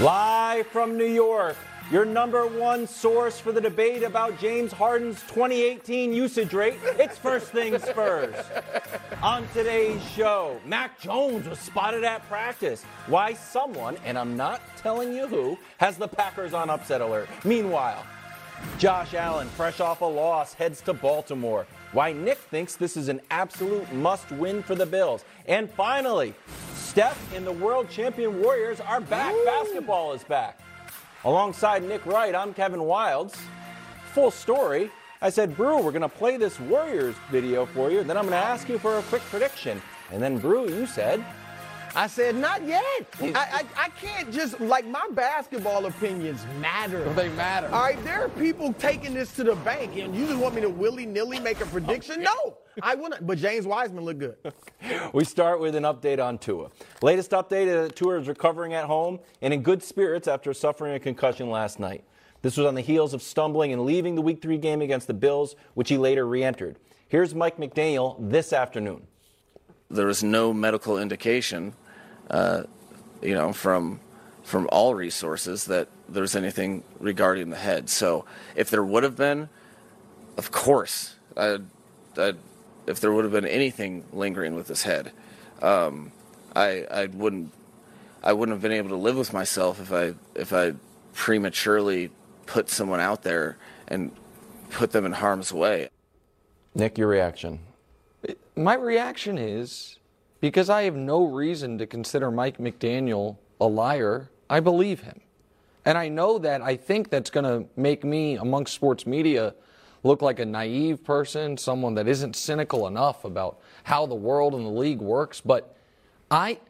Live from New York, your number one source for the debate about James Harden's 2018 usage rate. It's First Things First. On today's show, Mac Jones was spotted at practice. Why someone, and I'm not telling you who, has the Packers on upset alert. Meanwhile, Josh Allen, fresh off a loss, heads to Baltimore. Why Nick thinks this is an absolute must win for the Bills. And finally, Steph and the world champion Warriors are back. Ooh. Basketball is back. Alongside Nick Wright, I'm Kevin Wildes. Full story. I said, Brou, we're going to play this Warriors video for you, then I'm going to ask you for a quick prediction. And then, Brou, you said, I said, not yet. I, I, I, can't just, like, my basketball opinions matter. Well, they matter. All right, there are people taking this to the bank, and you just want me to willy nilly make a prediction? No, I wouldn't. But James Wiseman looked good. we start with an update on Tua. Latest update is Tua is recovering at home and in good spirits after suffering a concussion last night. This was on the heels of stumbling and leaving the Week 3 game against the Bills, which he later re entered. Here's Mike McDaniel this afternoon. There is no medical indication uh, you know, from from all resources that there's anything regarding the head. So if there would have been, of course, I'd, I'd, if there would have been anything lingering with his head, um, I I wouldn't I wouldn't have been able to live with myself if I if I prematurely put someone out there and put them in harm's way. Nick, your reaction? My reaction is because I have no reason to consider Mike McDaniel a liar, I believe him. And I know that I think that's going to make me, amongst sports media, look like a naive person, someone that isn't cynical enough about how the world and the league works. But I,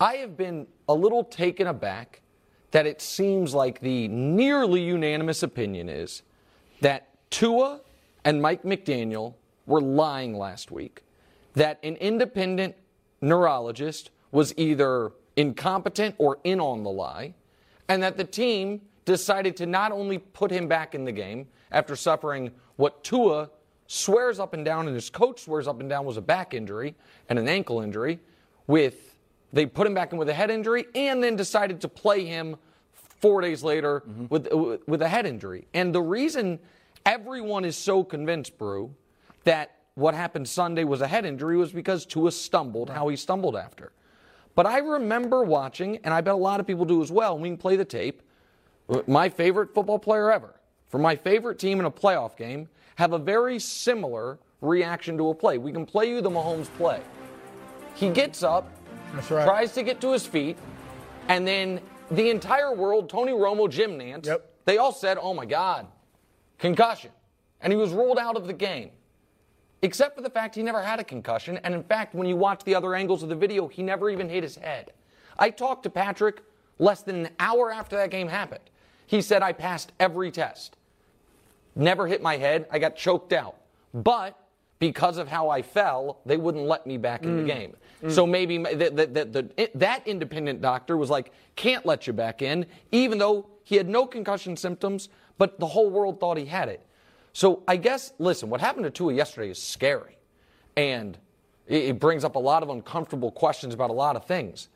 I have been a little taken aback that it seems like the nearly unanimous opinion is that Tua and Mike McDaniel were lying last week, that an independent neurologist was either incompetent or in on the lie, and that the team decided to not only put him back in the game after suffering what Tua swears up and down and his coach swears up and down was a back injury and an ankle injury, with they put him back in with a head injury and then decided to play him four days later mm-hmm. with, with a head injury. And the reason everyone is so convinced, Brou, that what happened Sunday was a head injury was because Tua stumbled, how he stumbled after. But I remember watching, and I bet a lot of people do as well, we can play the tape, my favorite football player ever, for my favorite team in a playoff game, have a very similar reaction to a play. We can play you the Mahomes play. He gets up, right. tries to get to his feet, and then the entire world, Tony Romo, Jim Nantz, yep. they all said, oh my God, concussion. And he was ruled out of the game except for the fact he never had a concussion. And in fact, when you watch the other angles of the video, he never even hit his head. I talked to Patrick less than an hour after that game happened. He said, I passed every test. Never hit my head. I got choked out. But because of how I fell, they wouldn't let me back in the mm. game. Mm. So maybe the, the, the, that independent doctor was like, can't let you back in, even though he had no concussion symptoms, but the whole world thought he had it. So I guess, listen, what happened to Tua yesterday is scary. And it brings up a lot of uncomfortable questions about a lot of things.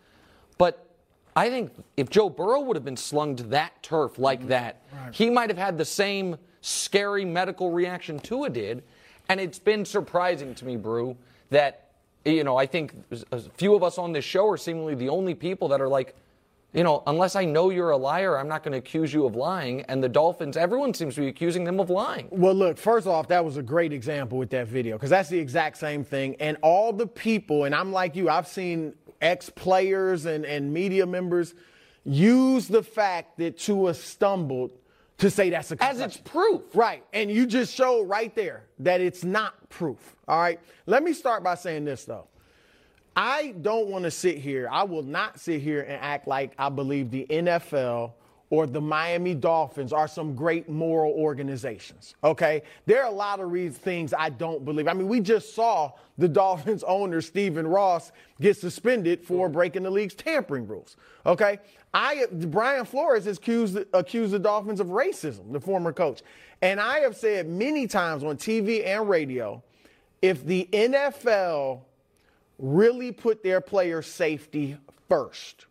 But I think if Joe Burrow would have been slung to that turf like mm-hmm. that, right. he might have had the same scary medical reaction Tua did. And it's been surprising to me, Brou, that, you know, I think a few of us on this show are seemingly the only people that are like, you know, unless I know you're a liar, I'm not going to accuse you of lying. And the Dolphins, everyone seems to be accusing them of lying. Well, look, first off, that was a great example with that video because that's the exact same thing. And all the people, and I'm like you, I've seen ex players and, and media members use the fact that Tua stumbled to say that's a As it's proof. Right. And you just showed right there that it's not proof. All right. Let me start by saying this, though. I don't want to sit here. I will not sit here and act like I believe the NFL or the Miami Dolphins are some great moral organizations. Okay? There are a lot of things I don't believe. I mean, we just saw the Dolphins owner, Stephen Ross, get suspended for mm-hmm. breaking the league's tampering rules. Okay? I Brian Flores has accused, accused the Dolphins of racism, the former coach. And I have said many times on TV and radio if the NFL really put their player safety first.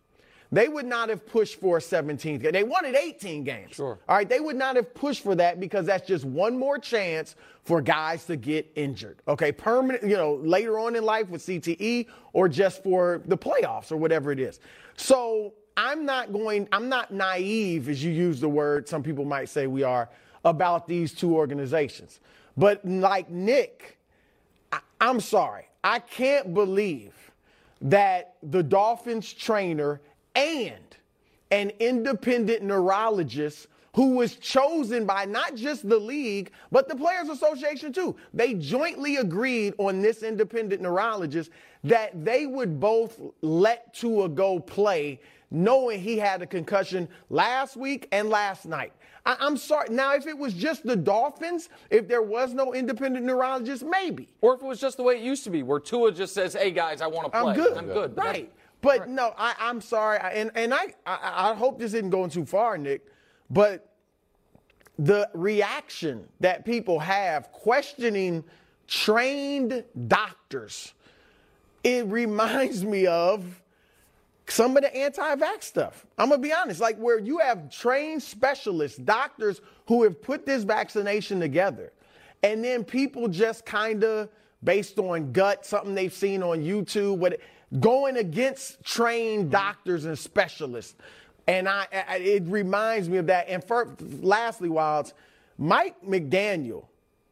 They would not have pushed for a 17th game. They wanted 18 games. Sure. All right. They would not have pushed for that because that's just one more chance for guys to get injured. Okay. Permanent, you know, later on in life with CTE or just for the playoffs or whatever it is. So I'm not going, I'm not naive, as you use the word, some people might say we are, about these two organizations. But like Nick, I, I'm sorry. I can't believe that the Dolphins trainer and an independent neurologist who was chosen by not just the league, but the Players Association too. They jointly agreed on this independent neurologist that they would both let Tua go play, knowing he had a concussion last week and last night. I, am sorry. Now, if it was just the Dolphins, if there was no independent neurologist, maybe. Or if it was just the way it used to be, where Tua just says, "Hey guys, I want to play. I'm good. I'm good." Right. But right. no, I, am sorry, and and I, I I hope this isn't going too far, Nick. But the reaction that people have questioning trained doctors, it reminds me of some of the anti-vax stuff. I'm gonna be honest, like where you have trained specialists, doctors who have put this vaccination together, and then people just kind of based on gut, something they've seen on YouTube, what going against trained mm-hmm. doctors and specialists. And I, I it reminds me of that. And for, lastly, Wildes, Mike McDaniel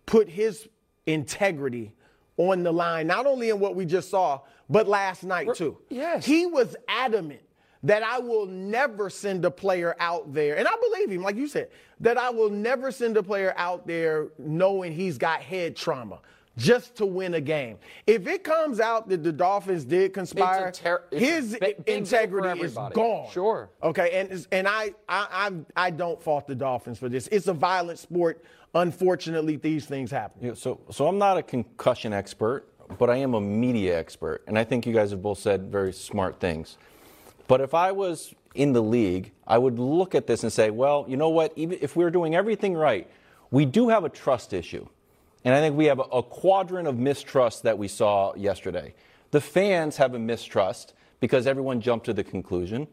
put his integrity on the line, not only in what we just saw, but last night too. Yes. He was adamant that I will never send a player out there, and I believe him, like you said, that I will never send a player out there knowing he's got head trauma just to win a game. If it comes out that the Dolphins did conspire, ter- his integrity is gone. Sure. Okay, and and I, I I I don't fault the Dolphins for this. It's a violent sport. Unfortunately, these things happen. Yeah, so so I'm not a concussion expert but I am a media expert, and I think you guys have both said very smart things. But if I was in the league, I would look at this and say, well, you know what? Even if we're doing everything right, we do have a trust issue. And I think we have a, a quadrant of mistrust that we saw yesterday. The fans have a mistrust because everyone jumped to the conclusion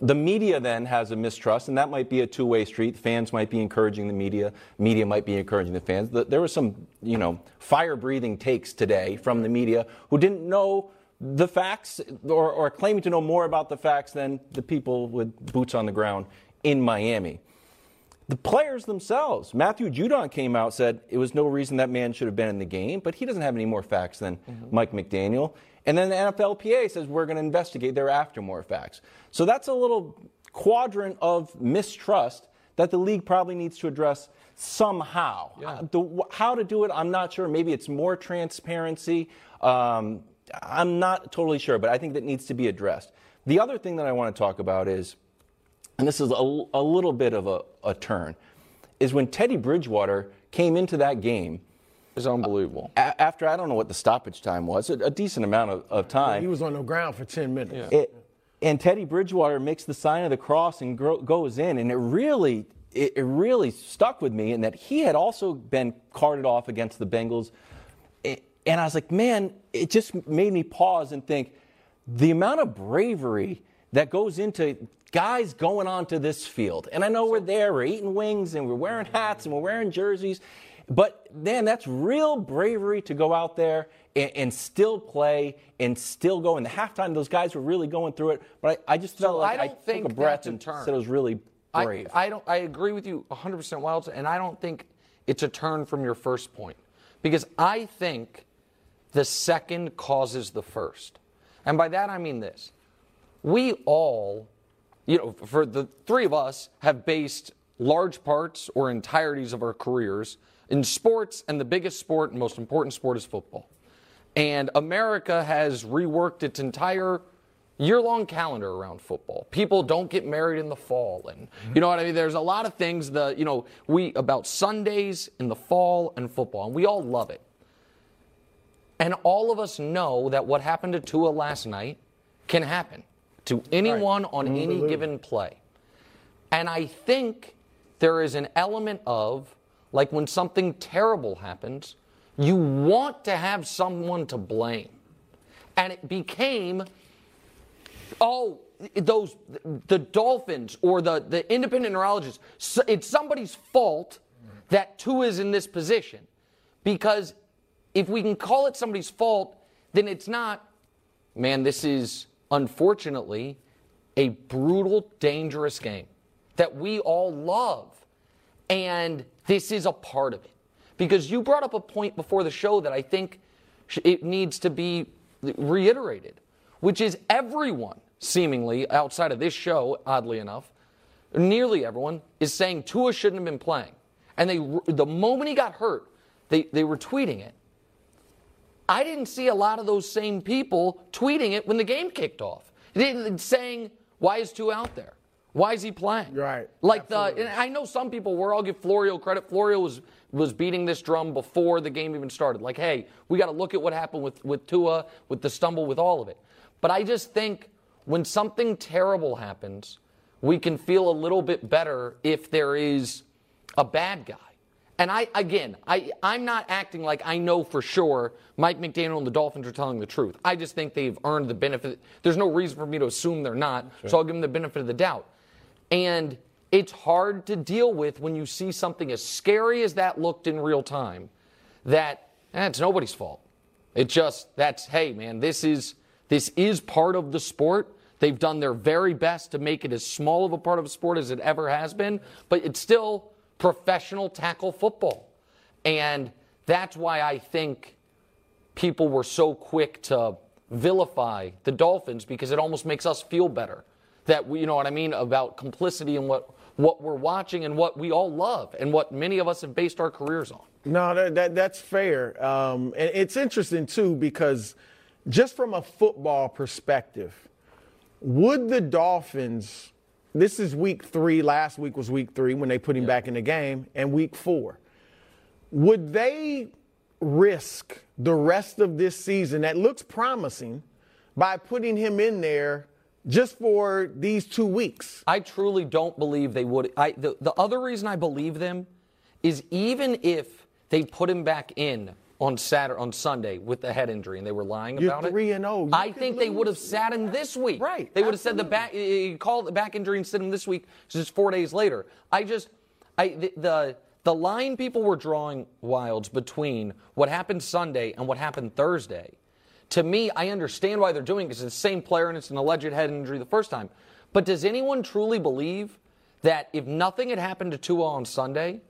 the media then has a mistrust, and that might be a two-way street. Fans might be encouraging the media, media might be encouraging the fans. There were some, you know, fire-breathing takes today from the media who didn't know the facts or, or claiming to know more about the facts than the people with boots on the ground in Miami. The players themselves, Matthew Judon came out said it was no reason that man should have been in the game, but he doesn't have any more facts than mm-hmm. Mike McDaniel. And then the NFLPA says we're going to investigate thereafter more facts. So that's a little quadrant of mistrust that the league probably needs to address somehow. Yeah. Uh, the, how to do it, I'm not sure. Maybe it's more transparency. Um, I'm not totally sure, but I think that needs to be addressed. The other thing that I want to talk about is, and this is a, a little bit of a, a turn, is when Teddy Bridgewater came into that game is unbelievable. A- after I don't know what the stoppage time was, a, a decent amount of, of time. He was on the ground for 10 minutes. Yeah. It, and Teddy Bridgewater makes the sign of the cross and gro- goes in, and it really, it, it, really stuck with me in that he had also been carted off against the Bengals, and I was like, man, it just made me pause and think, the amount of bravery that goes into guys going onto this field. And I know we're there, we're eating wings, and we're wearing hats, and we're wearing jerseys, But man, that's real bravery to go out there and, and still play and still go. In the halftime, those guys were really going through it. But I, I just felt So like I I, took think a breath a and turn. said it was really I, brave. I don't. I agree with you 100% Wildes, and I don't think it's a turn from your first point, because I think the second causes the first, and by that I mean this: we all, you know, for the three of us, have based large parts or entireties of our careers in sports, and the biggest sport and most important sport is football. And America has reworked its entire year long calendar around football. People don't get married in the fall. And mm-hmm. you know what I mean? There's a lot of things that, you know, we about Sundays in the fall and football, and we all love it. And all of us know that what happened to Tua last night can happen to anyone on any given play. And I think there is an element of, like when something terrible happens, you want to have someone to blame. And it became, oh, those, the Dolphins or the, the independent neurologists, so it's somebody's fault that Tua is in this position. Because if we can call it somebody's fault, then it's not, man, this is unfortunately a brutal, dangerous game that we all love. And this is a part of it. Because you brought up a point before the show that I think it needs to be reiterated, which is everyone, seemingly outside of this show, oddly enough, nearly everyone, is saying Tua shouldn't have been playing. And they, the moment he got hurt, they, they were tweeting it. I didn't see a lot of those same people tweeting it when the game kicked off. Saying, why is Tua out there? Why is he playing? Right. Like the, and I know some people where I'll give Florio credit. Florio was was beating this drum before the game even started. Like, hey, we got to look at what happened with with Tua, with the stumble, with all of it. But I just think when something terrible happens, we can feel a little bit better if there is a bad guy. And I, again, I, I'm not acting like I know for sure Mike McDaniel and the Dolphins are telling the truth. I just think they've earned the benefit. There's no reason for me to assume they're not, so I'll give them the benefit of the doubt. And it's hard to deal with when you see something as scary as that looked in real time. That eh, it's nobody's fault. It just that's hey man, this is this is part of the sport. They've done their very best to make it as small of a part of a sport as it ever has been, but it's still professional tackle football. And that's why I think people were so quick to vilify the Dolphins because it almost makes us feel better that we, you know what I mean about complicity and what what we're watching and what we all love and what many of us have based our careers on. No, that, that that's fair. Um, and it's interesting too because just from a football perspective, would the Dolphins? This is week three. Last week was week three when they put him back in the game, and week four. Would they risk the rest of this season that looks promising by putting him in there just for these two weeks? I truly don't believe they would. I, the, the other reason I believe them is even if they put him back in on Saturday, on Sunday with the head injury, and they were lying You're about it. 3 and 0. You I think they would have lose. sat him this week. Right, They would have said the back. Eh, eh, eh, you call the back injury and sit him this week. It's just four days later. I just, I the. the the line people were drawing Wildes between what happened Sunday and what happened Thursday to me, I understand why they're doing it because it's the same player and it's an alleged head injury the first time. But does anyone truly believe that if nothing had happened to Tua on Sunday,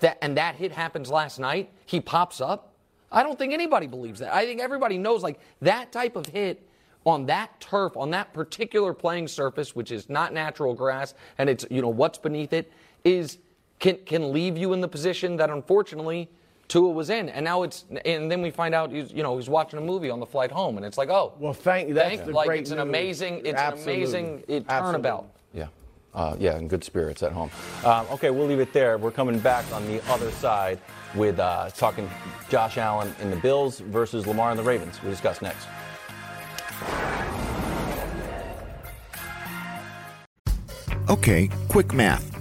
that and that hit happens last night, he pops up? I don't think anybody believes that. I think everybody knows like that type of hit on that turf, on that particular playing surface, which is not natural grass, and it's you know what's beneath it, is can can leave you in the position that unfortunately Tua was in, and now it's and then we find out he's you know he's watching a movie on the flight home, and it's like oh Well, thank you that's thank the like great it's an amazing it's Absolutely. an amazing it, Absolutely. turnabout. Yeah. Uh, yeah, in good spirits at home. Um, okay, we'll leave it there. We're coming back on the other side with uh, talking Josh Allen and the Bills versus Lamar and the Ravens. We'll discuss next. Okay, quick math.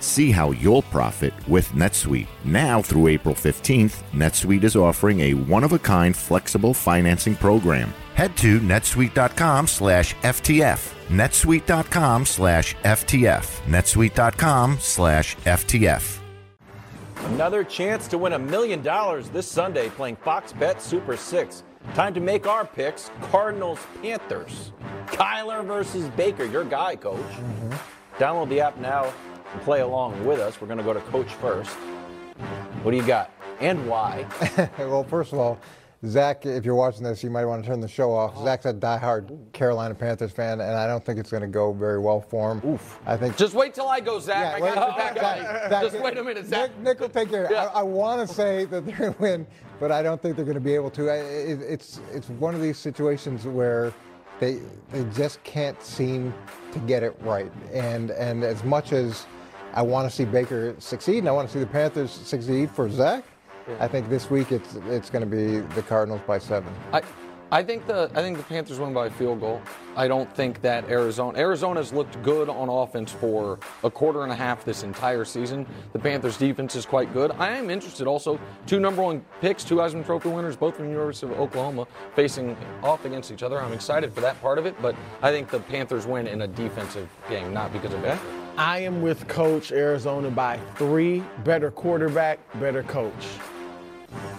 See how you'll profit with NetSuite. Now through April 15th, NetSuite is offering a one-of-a-kind flexible financing program. Head to netsuite.com slash FTF. netsuite.com slash FTF. netsuite.com slash FTF. Another chance to win a million dollars this Sunday playing Fox Bet Super 6. Time to make our picks Cardinals Panthers. Kyler versus Baker, your guy, coach. Mm-hmm. Download the app now and play along with us. We're going to go to coach first. What do you got? And why? well, first of all, Zach, if you're watching this, you might want to turn the show off. Zach's a diehard Carolina Panthers fan, and I don't think it's going to go very well for him. Oof. I think. Just wait till I go, Zach. I wait- got Zach- Zach- Just wait a minute, Zach. Nick, Nick will take care. Yeah. I, I want to say that they're going to win, but I don't think they're going to be able to. I, it, it's it's one of these situations where they they just can't seem to get it right. And and as much as I want to see Baker succeed, and I want to see the Panthers succeed for Zach. I think this week it's it's going to be the Cardinals by seven. I, I think the I think the Panthers win by a field goal. I don't think that Arizona Arizona's looked good on offense for a quarter and a half this entire season. The Panthers defense is quite good. I am interested also two number one picks, two Heisman Trophy winners, both from the University of Oklahoma, facing off against each other. I'm excited for that part of it, but I think the Panthers win in a defensive game, not because of Baker. I am with Coach Arizona by three. Better quarterback, better coach.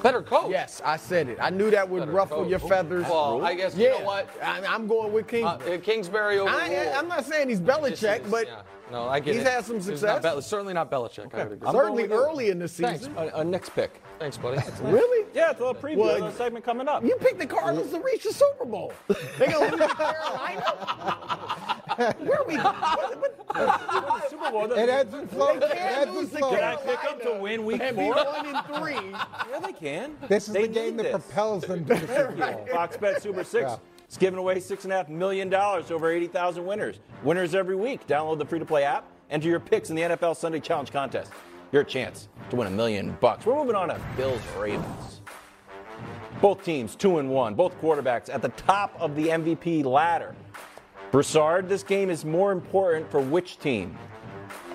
Better coach. Yes, I said it. I knew that would Better ruffle coach. your feathers. Well, I guess yeah. you know what. I, I'm going with King. Uh, Kingsbury over. I, am not saying he's Belichick, is- but yeah. No, I get he's it. had some success. Not Bel- certainly not Belichick. I would agree. certainly with you. early in the Thanks. season. A, a next pick. Thanks, buddy. Really? Yeah, it's a little preview Well, of the segment coming up. You picked the Cardinals to reach the Super Bowl. They gonna lose to Carolina? Where are we? What, what, Super Bowl. It ebbs and flows. They It can't ebbs lose and to flows. Can I pick them to win week and be four? one and three. Yeah, they can. This is They the game need that this. propels them to the Super Bowl. Fox Bet Super Six Yeah. Is giving away six and a half million dollars to over 80,000 winners. Winners every week. Download the free to play app. Enter your picks in the NFL Sunday Challenge contest. Your chance to win a million bucks. We're moving on to Bills Ravens. Both teams two and one. Both quarterbacks at the top of the MVP ladder. Broussard, this game is more important for which team?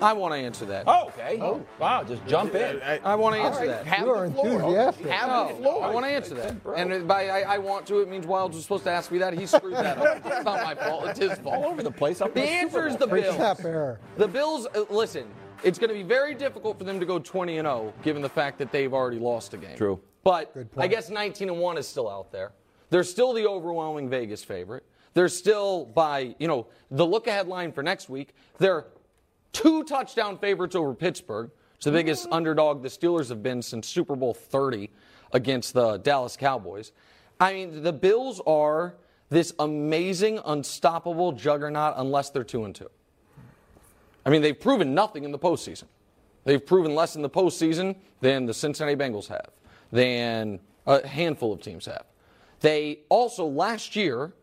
I want to answer that. Oh, okay. Oh, wow. Just jump in. I want to answer right, that. have You are enthusiastic. Have No, the floor. I want to answer that. And by I, I want to, it means Wild was supposed to ask me that. He screwed that up. It's not my fault. It's his fault. All over the place. Up The answer is the Bills. Snap error. The Bills, uh, listen, it's going to be very difficult for them to go 20 and 0, given the fact that they've already lost a game. True. But I guess 19 and 1 is still out there. They're still the overwhelming Vegas favorite. They're still by, you know, the look ahead line for next week. They're two touchdown favorites over Pittsburgh. It's the biggest mm-hmm. underdog the Steelers have been since Super Bowl 30 against the Dallas Cowboys. I mean, the Bills are this amazing, unstoppable juggernaut unless they're 2 and 2. I mean, they've proven nothing in the postseason. They've proven less in the postseason than the Cincinnati Bengals have, than a handful of teams have. They also last year,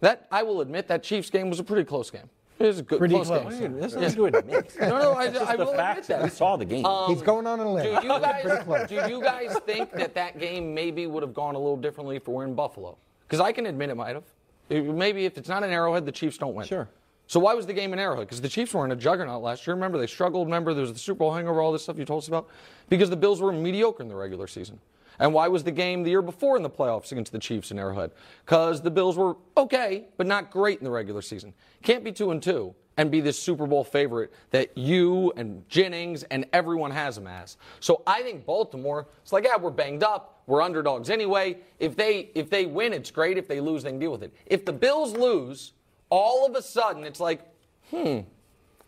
that I will admit, that Chiefs game was a pretty close game. It was a good Pretty close, close. game. That's not to admit. No, no, I, I the will facts. admit We that. saw the game. Um, He's going on a limb. Do you guys, do you guys think that that game maybe would have gone a little differently if we're in Buffalo? Because I can admit it might have. It- maybe if it's not an Arrowhead, the Chiefs don't win. Sure. So why was the game in Arrowhead? Because the Chiefs were in a juggernaut last year. Remember, they struggled. Remember, there was the Super Bowl hangover, all this stuff you told us about. Because the Bills were mediocre in the regular season. And why was the game the year before in the playoffs against the Chiefs in Arrowhead? Because the Bills were okay, but not great in the regular season. Can't be two and two and be this Super Bowl favorite that you and Jennings and everyone has them as. So I think Baltimore, it's like, yeah, we're banged up. We're underdogs anyway. If they if they win, it's great. If they lose, they can deal with it. If the Bills lose, all of a sudden it's like, hmm,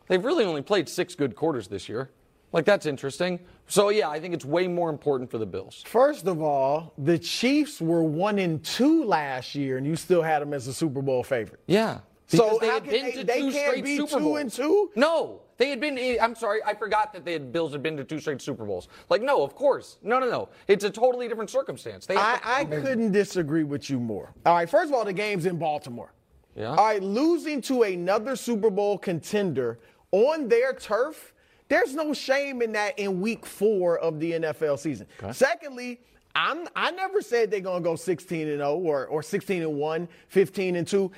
they've really only played six good quarters this year. Like that's interesting. So yeah, I think it's way more important for the Bills. First of all, the Chiefs were one and two last year, and you still had them as a Super Bowl favorite. Yeah. So they had been they- to they two can't straight be Super two Bowls. and two? No, they had been. Eh, I'm sorry, I forgot that they had Bills had been to two straight Super Bowls. Like, no, of course, no, no, no. It's a totally different circumstance. They I, to- I couldn't disagree with you more. All right, first of all, the game's in Baltimore. Yeah. All right, losing to another Super Bowl contender on their turf, there's no shame in that in week four of the NFL season. Secondly, I'm, I never said they're going to go 16 and 0 or, or 16 and 1, 15 and 2,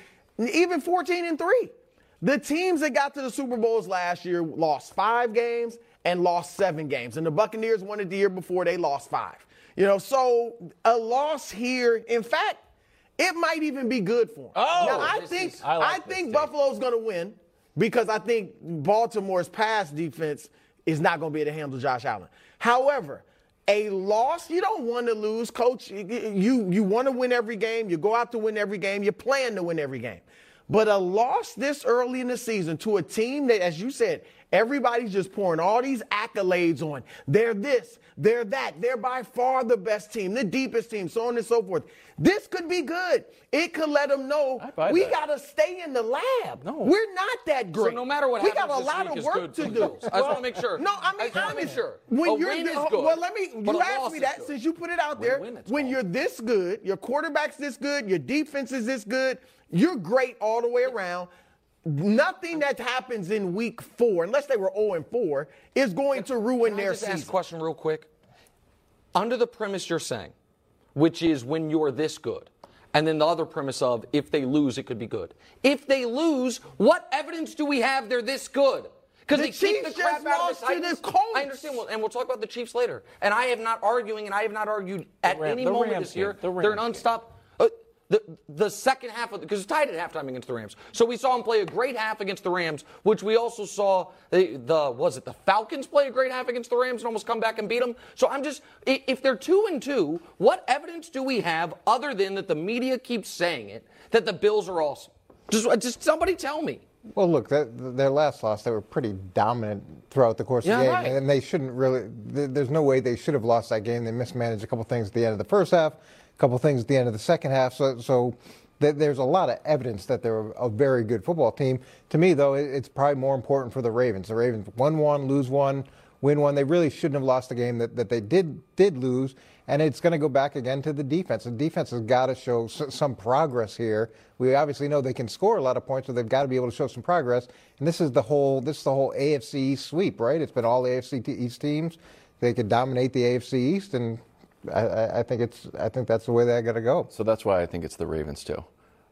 even 14 and 3. The teams that got to the Super Bowls last year lost five games and lost seven games. And the Buccaneers won it the year before, they lost five. You know, so a loss here, in fact, it might even be good for them. Oh, now, I think is- I like I think. Buffalo's going to win because I think Baltimore's pass defense is not going to be able to handle Josh Allen. However, a loss, you don't want to lose, coach. You you want to win every game. You go out to win every game. You plan to win every game. But a loss this early in the season to a team that, as you said, everybody's just pouring all these accolades on. They're this, they're that, they're by far the best team, the deepest team, so on and so forth. This could be good. It could let them know we got to stay in the lab. No. We're not that great. So no matter what we happens got a lot of work to do. I just wanna make sure. No, I mean, I just wanna make honest. sure. When A you're win the- is good, well, let me. You asked me that since you put it out there. Win-win, when you're this good, your quarterback's this good, your defense is this good, you're great all the way around. Nothing that happens in week four, unless they were 0 and 4, is going to ruin Can I their just ask a season. question real quick? Under the premise you're saying, which is when you're this good, and then the other premise of if they lose, it could be good. If they lose, what evidence do we have they're this good? Because The they kicked the Chiefs crap just out of lost the to the Titans. Colts. I understand, well, and we'll talk about the Chiefs later. And I am not arguing, and I have not argued at Ram- any the moment Rams this year. the They're an unstoppable. The, the second half of because it's tied at halftime against the Rams. So we saw him play a great half against the Rams, which we also saw the, the was it the Falcons play a great half against the Rams and almost come back and beat them. So I'm just if they're two and two, what evidence do we have other than that the media keeps saying it that the Bills are awesome? Just just somebody tell me. Well, look, that, their last loss, they were pretty dominant throughout the course of the game, right. and they shouldn't really. There's no way they should have lost that game. They mismanaged a couple things at the end of the first half, couple things at the end of the second half. So, so th- there's a lot of evidence that they're a very good football team. To me, though, it- it's probably more important for the Ravens. The Ravens won one, lose one, win one. They really shouldn't have lost the game that, that they did did lose, and it's going to go back again to the defense. The defense has got to show s- some progress here. We obviously know they can score a lot of points, so they've got to be able to show some progress. And this is the whole this is the whole AFC East sweep, right? It's been all the AFC East teams. They could dominate the AFC East, and I, I, I think it's I think that's the way they got to go. So that's why I think it's the Ravens too.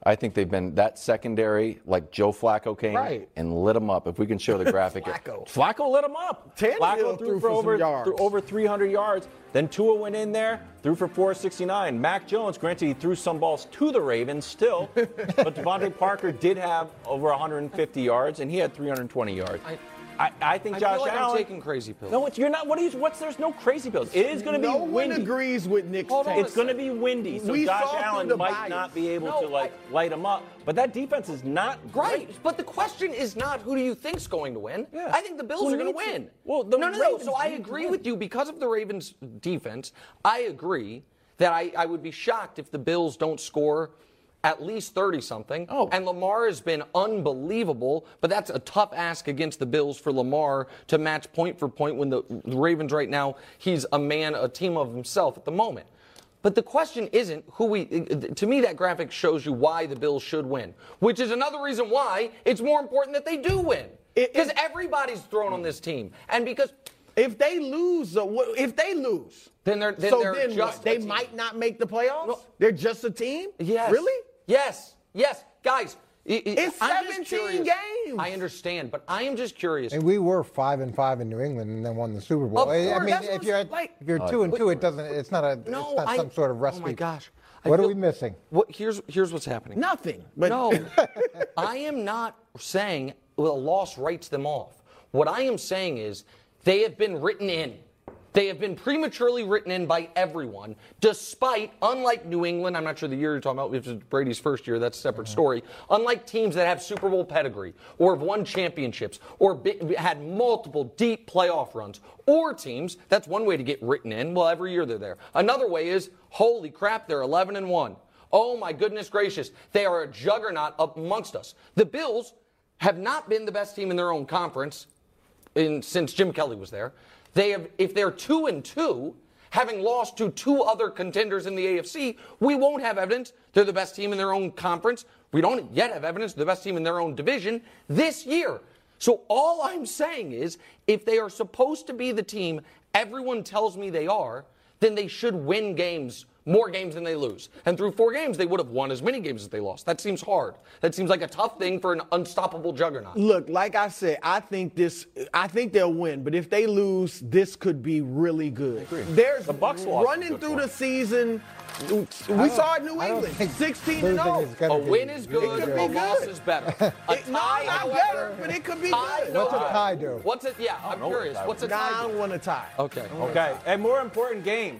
I think they've been that secondary, like Joe Flacco came Right. and lit them up. If we can show the graphic, Flacco. Flacco lit them up. Tannehill Flacco threw threw for for over yards. threw over 300 yards. Then Tua went in there, threw for 469. Mac Jones, granted, he threw some balls to the Ravens still, but DeVante Parker did have over 150 yards, and he had 320 yards. I- I, I think I Josh feel like Allen. I'm taking crazy pills. No, it's, you're not. What are you. What is? What's? There's no crazy pills. It is going to be windy. no one agrees with Nick's Hold take. It's going to be windy, so We Josh Allen might bias. not be able No, to like light him up. But that defense is not Right, great. but the question is not who do you think's going to win. Yeah. I think the Bills Who are going to win. Well, the no, no, no. So I agree win. with you because of the Ravens' defense. I agree that I, I would be shocked if the Bills don't score at least 30 something. Oh. And Lamar has been unbelievable, but that's a tough ask against the Bills for Lamar to match point for point when the, the Ravens right now, he's a man, a team of himself at the moment. But the question isn't who we. To me, that graphic shows you why the Bills should win, which is another reason why it's more important that they do win. Because everybody's thrown on this team, and because If they lose, uh, if they lose, Then they're- then so they're then just They might not make the playoffs. No. They're just a team. yes, Really? Yes, yes, guys. i- i- It's I'm 17 games. I understand, but I am just curious. And we were five and five in New England, and then won the Super Bowl. Of I- I course, mean, if you're like- if you're oh, two and two, it doesn't. It's not a. No, it's not I- some sort of oh my gosh. I What are we missing? What here's here's what's happening. Nothing. But no, I am not saying well, a loss writes them off. What I am saying is they have been written in They have been prematurely written in by everyone, despite, unlike New England, I'm not sure the year you're talking about, if it's Brady's first year, that's a separate mm-hmm. story. Unlike teams that have Super Bowl pedigree, or have won championships, or be, had multiple deep playoff runs, or teams, that's one way to get written in. Well, every year they're there. Another way is, holy crap, they're 11 and 1. Oh my goodness gracious, they are a juggernaut amongst us. The Bills have not been the best team in their own conference in, since Jim Kelly was there. They have, if they're two and two, having lost to two other contenders in the AFC, we won't have evidence they're the best team in their own conference. We don't yet have evidence they're the best team in their own division this year. So all I'm saying is, if they are supposed to be the team everyone tells me they are, then they should win games more games than they lose. And through four games, they would have won as many games as they lost. That seems hard. That seems like a tough thing for an unstoppable juggernaut. Look, like I said, I think this. I think they'll win, but if they lose, this could be really good. There's The Bucks lost running some good through the season. We saw it in New England, think 16 and losing 0. is A win is really good, could a be loss good. is better. A It- no, tie, not however, better, but it could be good. What's a tie do? What's it? Yeah, I'm know what a curious. tie What's a Nah, I tie? don't do? want to tie. Okay. Okay, a more important game.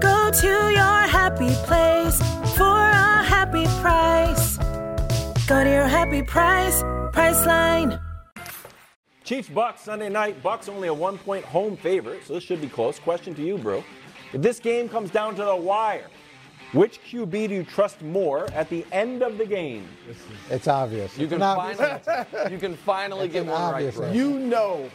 Go to your happy place for a happy price. Go to your happy price, Priceline. Chiefs Bucks Sunday night. Bucks only a one point home favorite, so this should be close. Question to you, bro. If this game comes down to the wire, which QB do you trust more at the end of the game? It's obvious. You can an finally, answer. you can finally It's get an one right. Bro. answer. You know,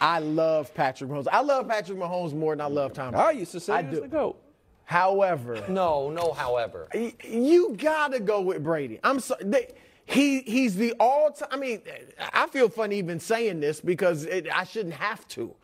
I love Patrick Mahomes. I love Patrick Mahomes more than I love Tom. Brady. I used to say I do. the goat. However, No, no. However, y- you gotta go with Brady. I'm sorry. They, he he's the all time. I mean, I feel funny even saying this because it, I shouldn't have to.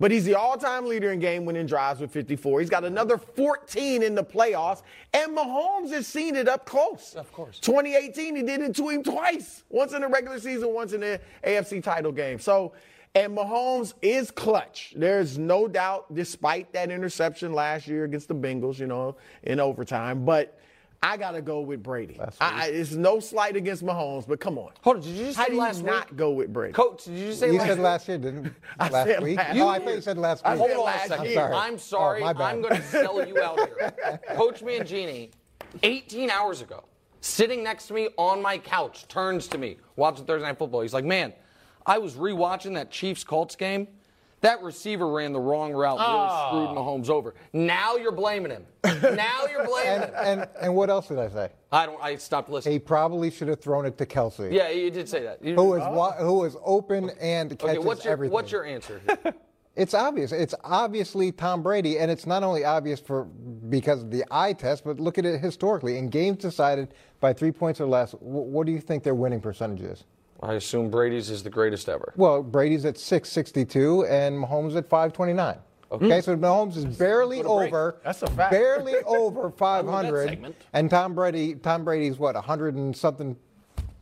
But he's the all-time leader in game-winning drives with 54. He's got another 14 in the playoffs, and Mahomes has seen it up close. Of course. 2018, he did it to him twice. Once in the regular season, once in the AFC title game. So, and Mahomes is clutch. There's no doubt, despite that interception last year against the Bengals, you know, in overtime. But I gotta go with Brady. I, I, it's no slight against Mahomes, but come on. Hold on, did you just How say do you last not week? go with Brady? Coach, did you say You last said week? last year, didn't you? I last said week? last oh, I year. thought you said last week. Hold on last a second. year. sorry. I'm sorry. Oh. I'm going to sell you out here. Coach Mangini, 18 hours ago, sitting next to me on my couch, turns to me watching Thursday Night Football. He's like, "Man, I was rewatching that Chiefs Colts game. That receiver ran the wrong route, really Ah. screwed Mahomes over. Now you're blaming him. now you're blaming And, him. and, and what else did I say? I don't. I stopped listening. He probably should have thrown it to Kelsey. Yeah, you did say that. You- Who was wa- who was open and okay? catches What's your everything. What's your answer? here? It's obvious. It's obviously Tom Brady, and it's not only obvious for because of the eye test, but look at it historically. In games decided by three points or less, what do you think their winning percentage is? I assume Brady's is the greatest ever. Well, Brady's at 662 and Mahomes at 529. Okay, so Mahomes is barely over. That's a fact. Barely over 500, and Tom Brady, Tom Brady's what 100 and something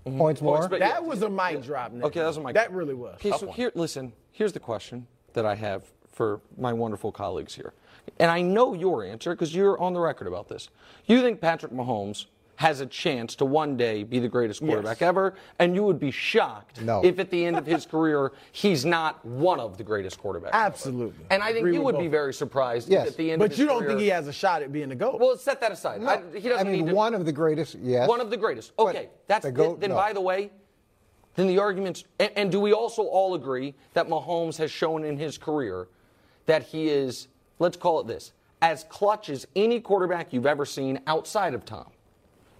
mm-hmm. points more. but- That was a mic drop. Nick. Okay, that was a mic That really was. Okay, so here, listen. Here's the question that I have for my wonderful colleagues here, and I know your answer because you're on the record about this. You think Patrick Mahomes has a chance to one day be the greatest quarterback ever, and you would be shocked No. if at the end of his career he's not one of the greatest quarterbacks. Absolutely. And I think Agree you would be very surprised Yes. if at the end of his quarters. But you don't career- think he has a shot at being the GOAT? Well, set that aside. I, he doesn't I mean, need to. one of the greatest, yes. One of the greatest. Okay, that's the GOAT, then. no. By the way, then the arguments. And, and do we also all agree that Mahomes has shown in his career that he is, let's call it this, as clutch as any quarterback you've ever seen outside of Tom?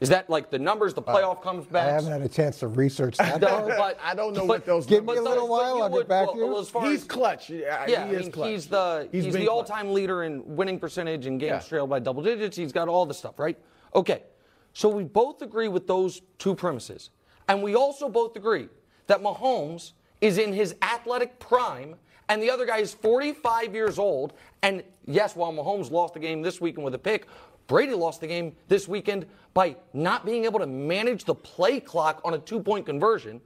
Is that like the numbers, the uh, playoff comes back? I haven't had a chance to research that. No, but I don't know but- what those Give me a little but while, you I'll get back well, to you. well, as far He's as- clutch. Yeah, yeah, he I is mean, clutch. he's the he's, been the all-time leader in winning percentage in games Yeah. trailed by double digits. He's got all the stuff, right? Okay, so we both agree with those two premises, and we also both agree that Mahomes is in his athletic prime and the other guy is 45 years old. And yes, while Mahomes lost the game this weekend with a pick, Brady lost the game this weekend by not being able to manage the play clock on a two point conversion.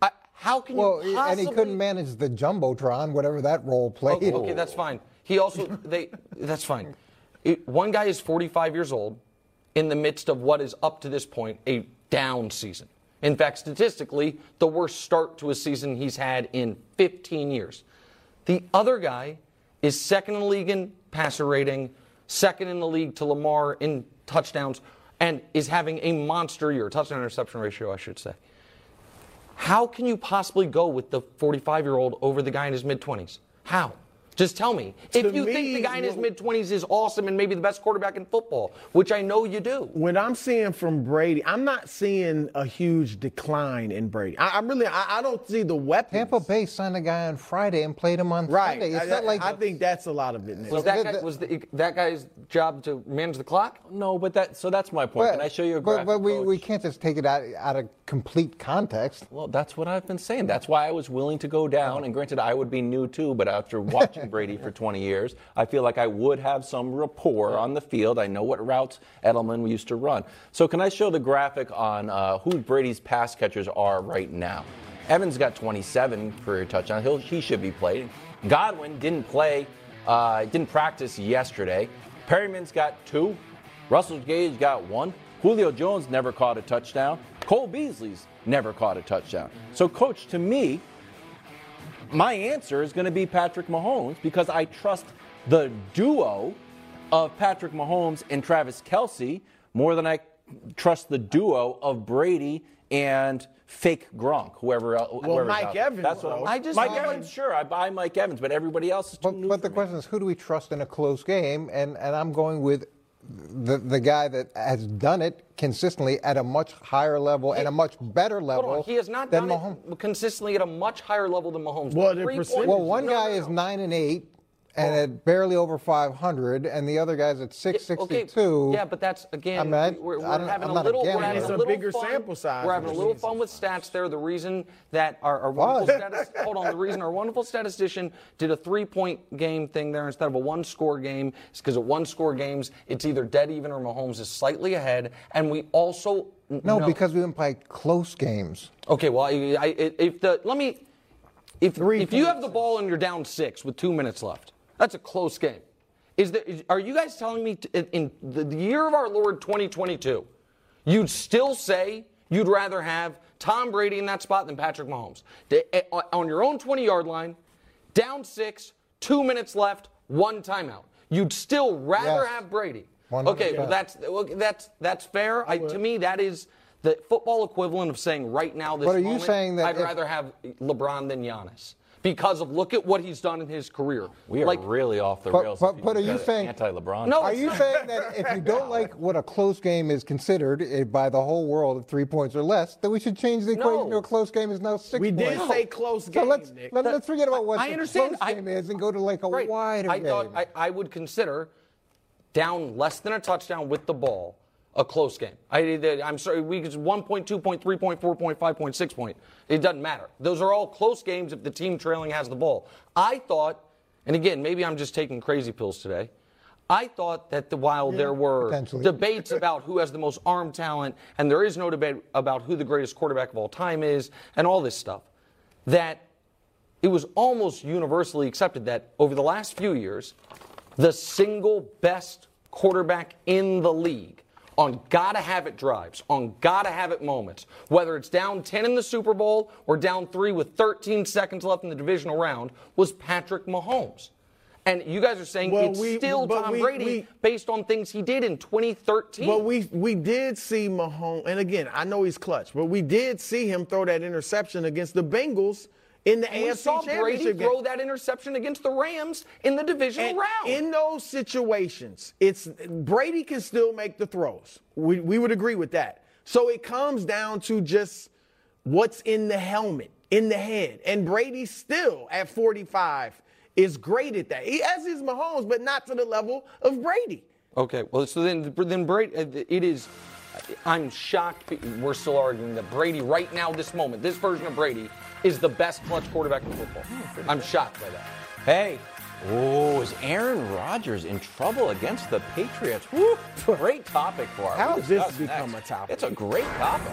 I, how can Well, you possibly... and he couldn't manage the jumbotron, whatever that role played. Okay, okay, that's fine. He also they that's fine. It- one guy is 45 years old in the midst of what is up to this point a down season. In fact, statistically, the worst start to a season he's had in 15 years. The other guy is second in the league in passer rating, second in the league to Lamar in touchdowns, and is having a monster year, touchdown interception ratio, I should say. How can you possibly go with the 45 year old over the guy in his mid 20s? How? Just tell me. To if you think the guy in his mid 20s is awesome and maybe the best quarterback in football, which I know you do. When I'm seeing from Brady, I'm not seeing a huge decline in Brady. I, I'm really, I, I don't see the weapons. Tampa Bay signed a guy on Friday and played him on Right. Sunday. It's I, not like I think that's a lot of it. Nick. Was that, guy, was the, that guy's job to manage the clock? No, but that so that's my point. Can I show you a but, but we, coach? we can't just take it out, out of complete context. Well, that's what I've been saying. That's why I was willing to go down. And granted, I would be new too, but after watching Brady for 20 years, I feel like I would have some rapport on the field. I know what routes Edelman used to run. So, can I show the graphic on uh, who Brady's pass catchers are right now? Evans got 27 career touchdowns. He'll, he should be played. Godwin didn't play, uh, didn't practice yesterday. Perriman's got two. Russell Gage got one. Julio Jones never caught a touchdown. Cole Beasley's never caught a touchdown. So, coach, to me, my answer is going to be Patrick Mahomes because I trust the duo of Patrick Mahomes and Travis Kelce more than I trust the duo of Brady and fake Gronk, whoever else. whoever's Mike out there. Evans, That's what. I'm, I just Mike don't- Evans, sure, I buy Mike Evans, but everybody else is too But, new but the me. question is, who do we trust in a close game? And, and I'm going with the, the guy that has done it consistently at a much higher level and a much better level Hold on, he has not than done Mahomes. it consistently at a much higher level than Mahomes. Well, the Three percentage- Well, one no, guy no, is nine and eight, and at barely over 500, and the other guy's at Okay, 662. yeah, but that's again. I mean, I- we're, we're I don't- having a not little. against We're having it. It's a little bigger fun. sample size We're having a little Jesus. fun with stats there. The reason that our, our wonderful status, hold on, the reason our wonderful statistician did a three-point game thing there instead of a one-score game is because at one-score games it's either dead even or Mahomes is slightly ahead, and we also No, know- because we didn't play close games. Okay, well, I, I, if the let me, if Three if you have the ball and you're down six with two minutes left, that's a close game. Is there? is- Are you guys telling me t- in the year of our Lord 2022, you'd still say you'd rather have Tom Brady in that spot than Patrick Mahomes eh, on- your own 20 yard line, down six, two minutes left, one timeout? You'd still rather Yes. have Brady. 100%. Okay, well that's well, that's that's fair. I, to me, that is the football equivalent of saying right now this But are you saying that I'd if- rather have LeBron than Giannis because of look at what he's done in his career. We are like, really off the But- rails. but- if but are you saying- anti-LeBron? No, Are you not- saying that if you don't like what a close game is considered eh, by the whole world of three points or less, that we should change the equation No. to a close game is now six We did points? say close So game, let's, Nick. let, us forget about what I the understand. close I- game is and go to like a Right. wider I game. thought I, I would consider down less than a touchdown with the ball a close game. I, am sorry, we could one point, two point, three point, four point, five point, six point. It doesn't matter. Those are all close games if the team trailing has the ball. I thought, and again, maybe I'm just taking crazy pills today. I thought that the, while there were debates about who has the most arm talent, and there is no debate about who the greatest quarterback of all time is, and all this stuff, that it was almost universally accepted that over the last few years, the single best quarterback in the league on gotta have it drives, on gotta have it moments, whether it's down 10 in the Super Bowl or down three with 13 seconds left in the divisional round, was Patrick Mahomes. And you guys are saying Well, it's we- still Tom we- Brady we- based on things he did in 2013. Well, we we did see Mahomes, and again, I know he's clutch, but we did see him throw that interception against the Bengals in the And we AFC saw Brady Championship game. throw that interception against the Rams in the divisional And round. in those situations, it's Brady can still make the throws. We, we would agree with that. So it comes down to just what's in the helmet, in the head. And Brady still at 45 is great at that. He has his Mahomes, but not to the level of Brady. Okay, well, so then, then Brady, uh, it is I'm shocked we're still arguing that Brady, right now, this moment, this version of Brady, is the best clutch quarterback in football. Hmm, I'm shocked by that. Hey, oh, is Aaron Rodgers in trouble against the Patriots? Woo, great topic for us. How has this become next. a topic? It's a great topic.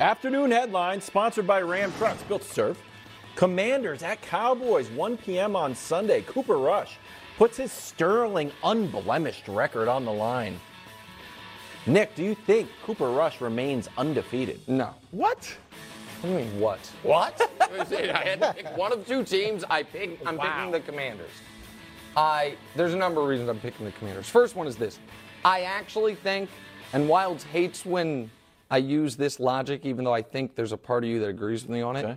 Afternoon headlines sponsored by Ram Trucks, built to serve. Commanders at Cowboys, 1 p.m. on Sunday. Cooper Rush puts his sterling, unblemished record on the line. Nick, do you think Cooper Rush remains undefeated? No. What? What do you mean, what? What? I had to pick one of two teams. I pick, I'm picking the Commanders. I there's a number of reasons I'm picking the Commanders. First one is this: I actually think, and Wildes hates when I use this logic, even though I think there's a part of you that agrees with me on it. Okay.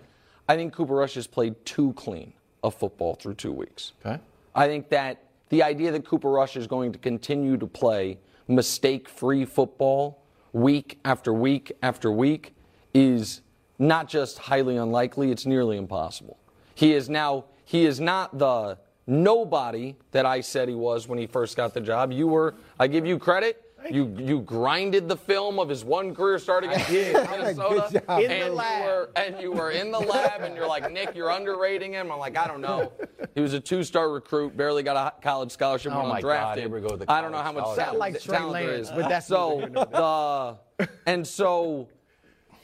I think Cooper Rush has played too clean of football through two weeks. Okay. I think that the idea that Cooper Rush is going to continue to play mistake free football week after week after week is not just highly unlikely, it's nearly impossible. He is now, he is not the nobody that I said he was when he first got the job. You were, I give you credit. You you grinded the film of his one career starting Minnesota, In the and you were and you were in the lab, and you're like Nick, you're underrating him. I'm like, I don't know. He was a two-star recruit, barely got a college scholarship, Oh went my undrafted. God, here we go the I don't know how much talent, Like talent there Lance, is, but that's so neither here nor the and so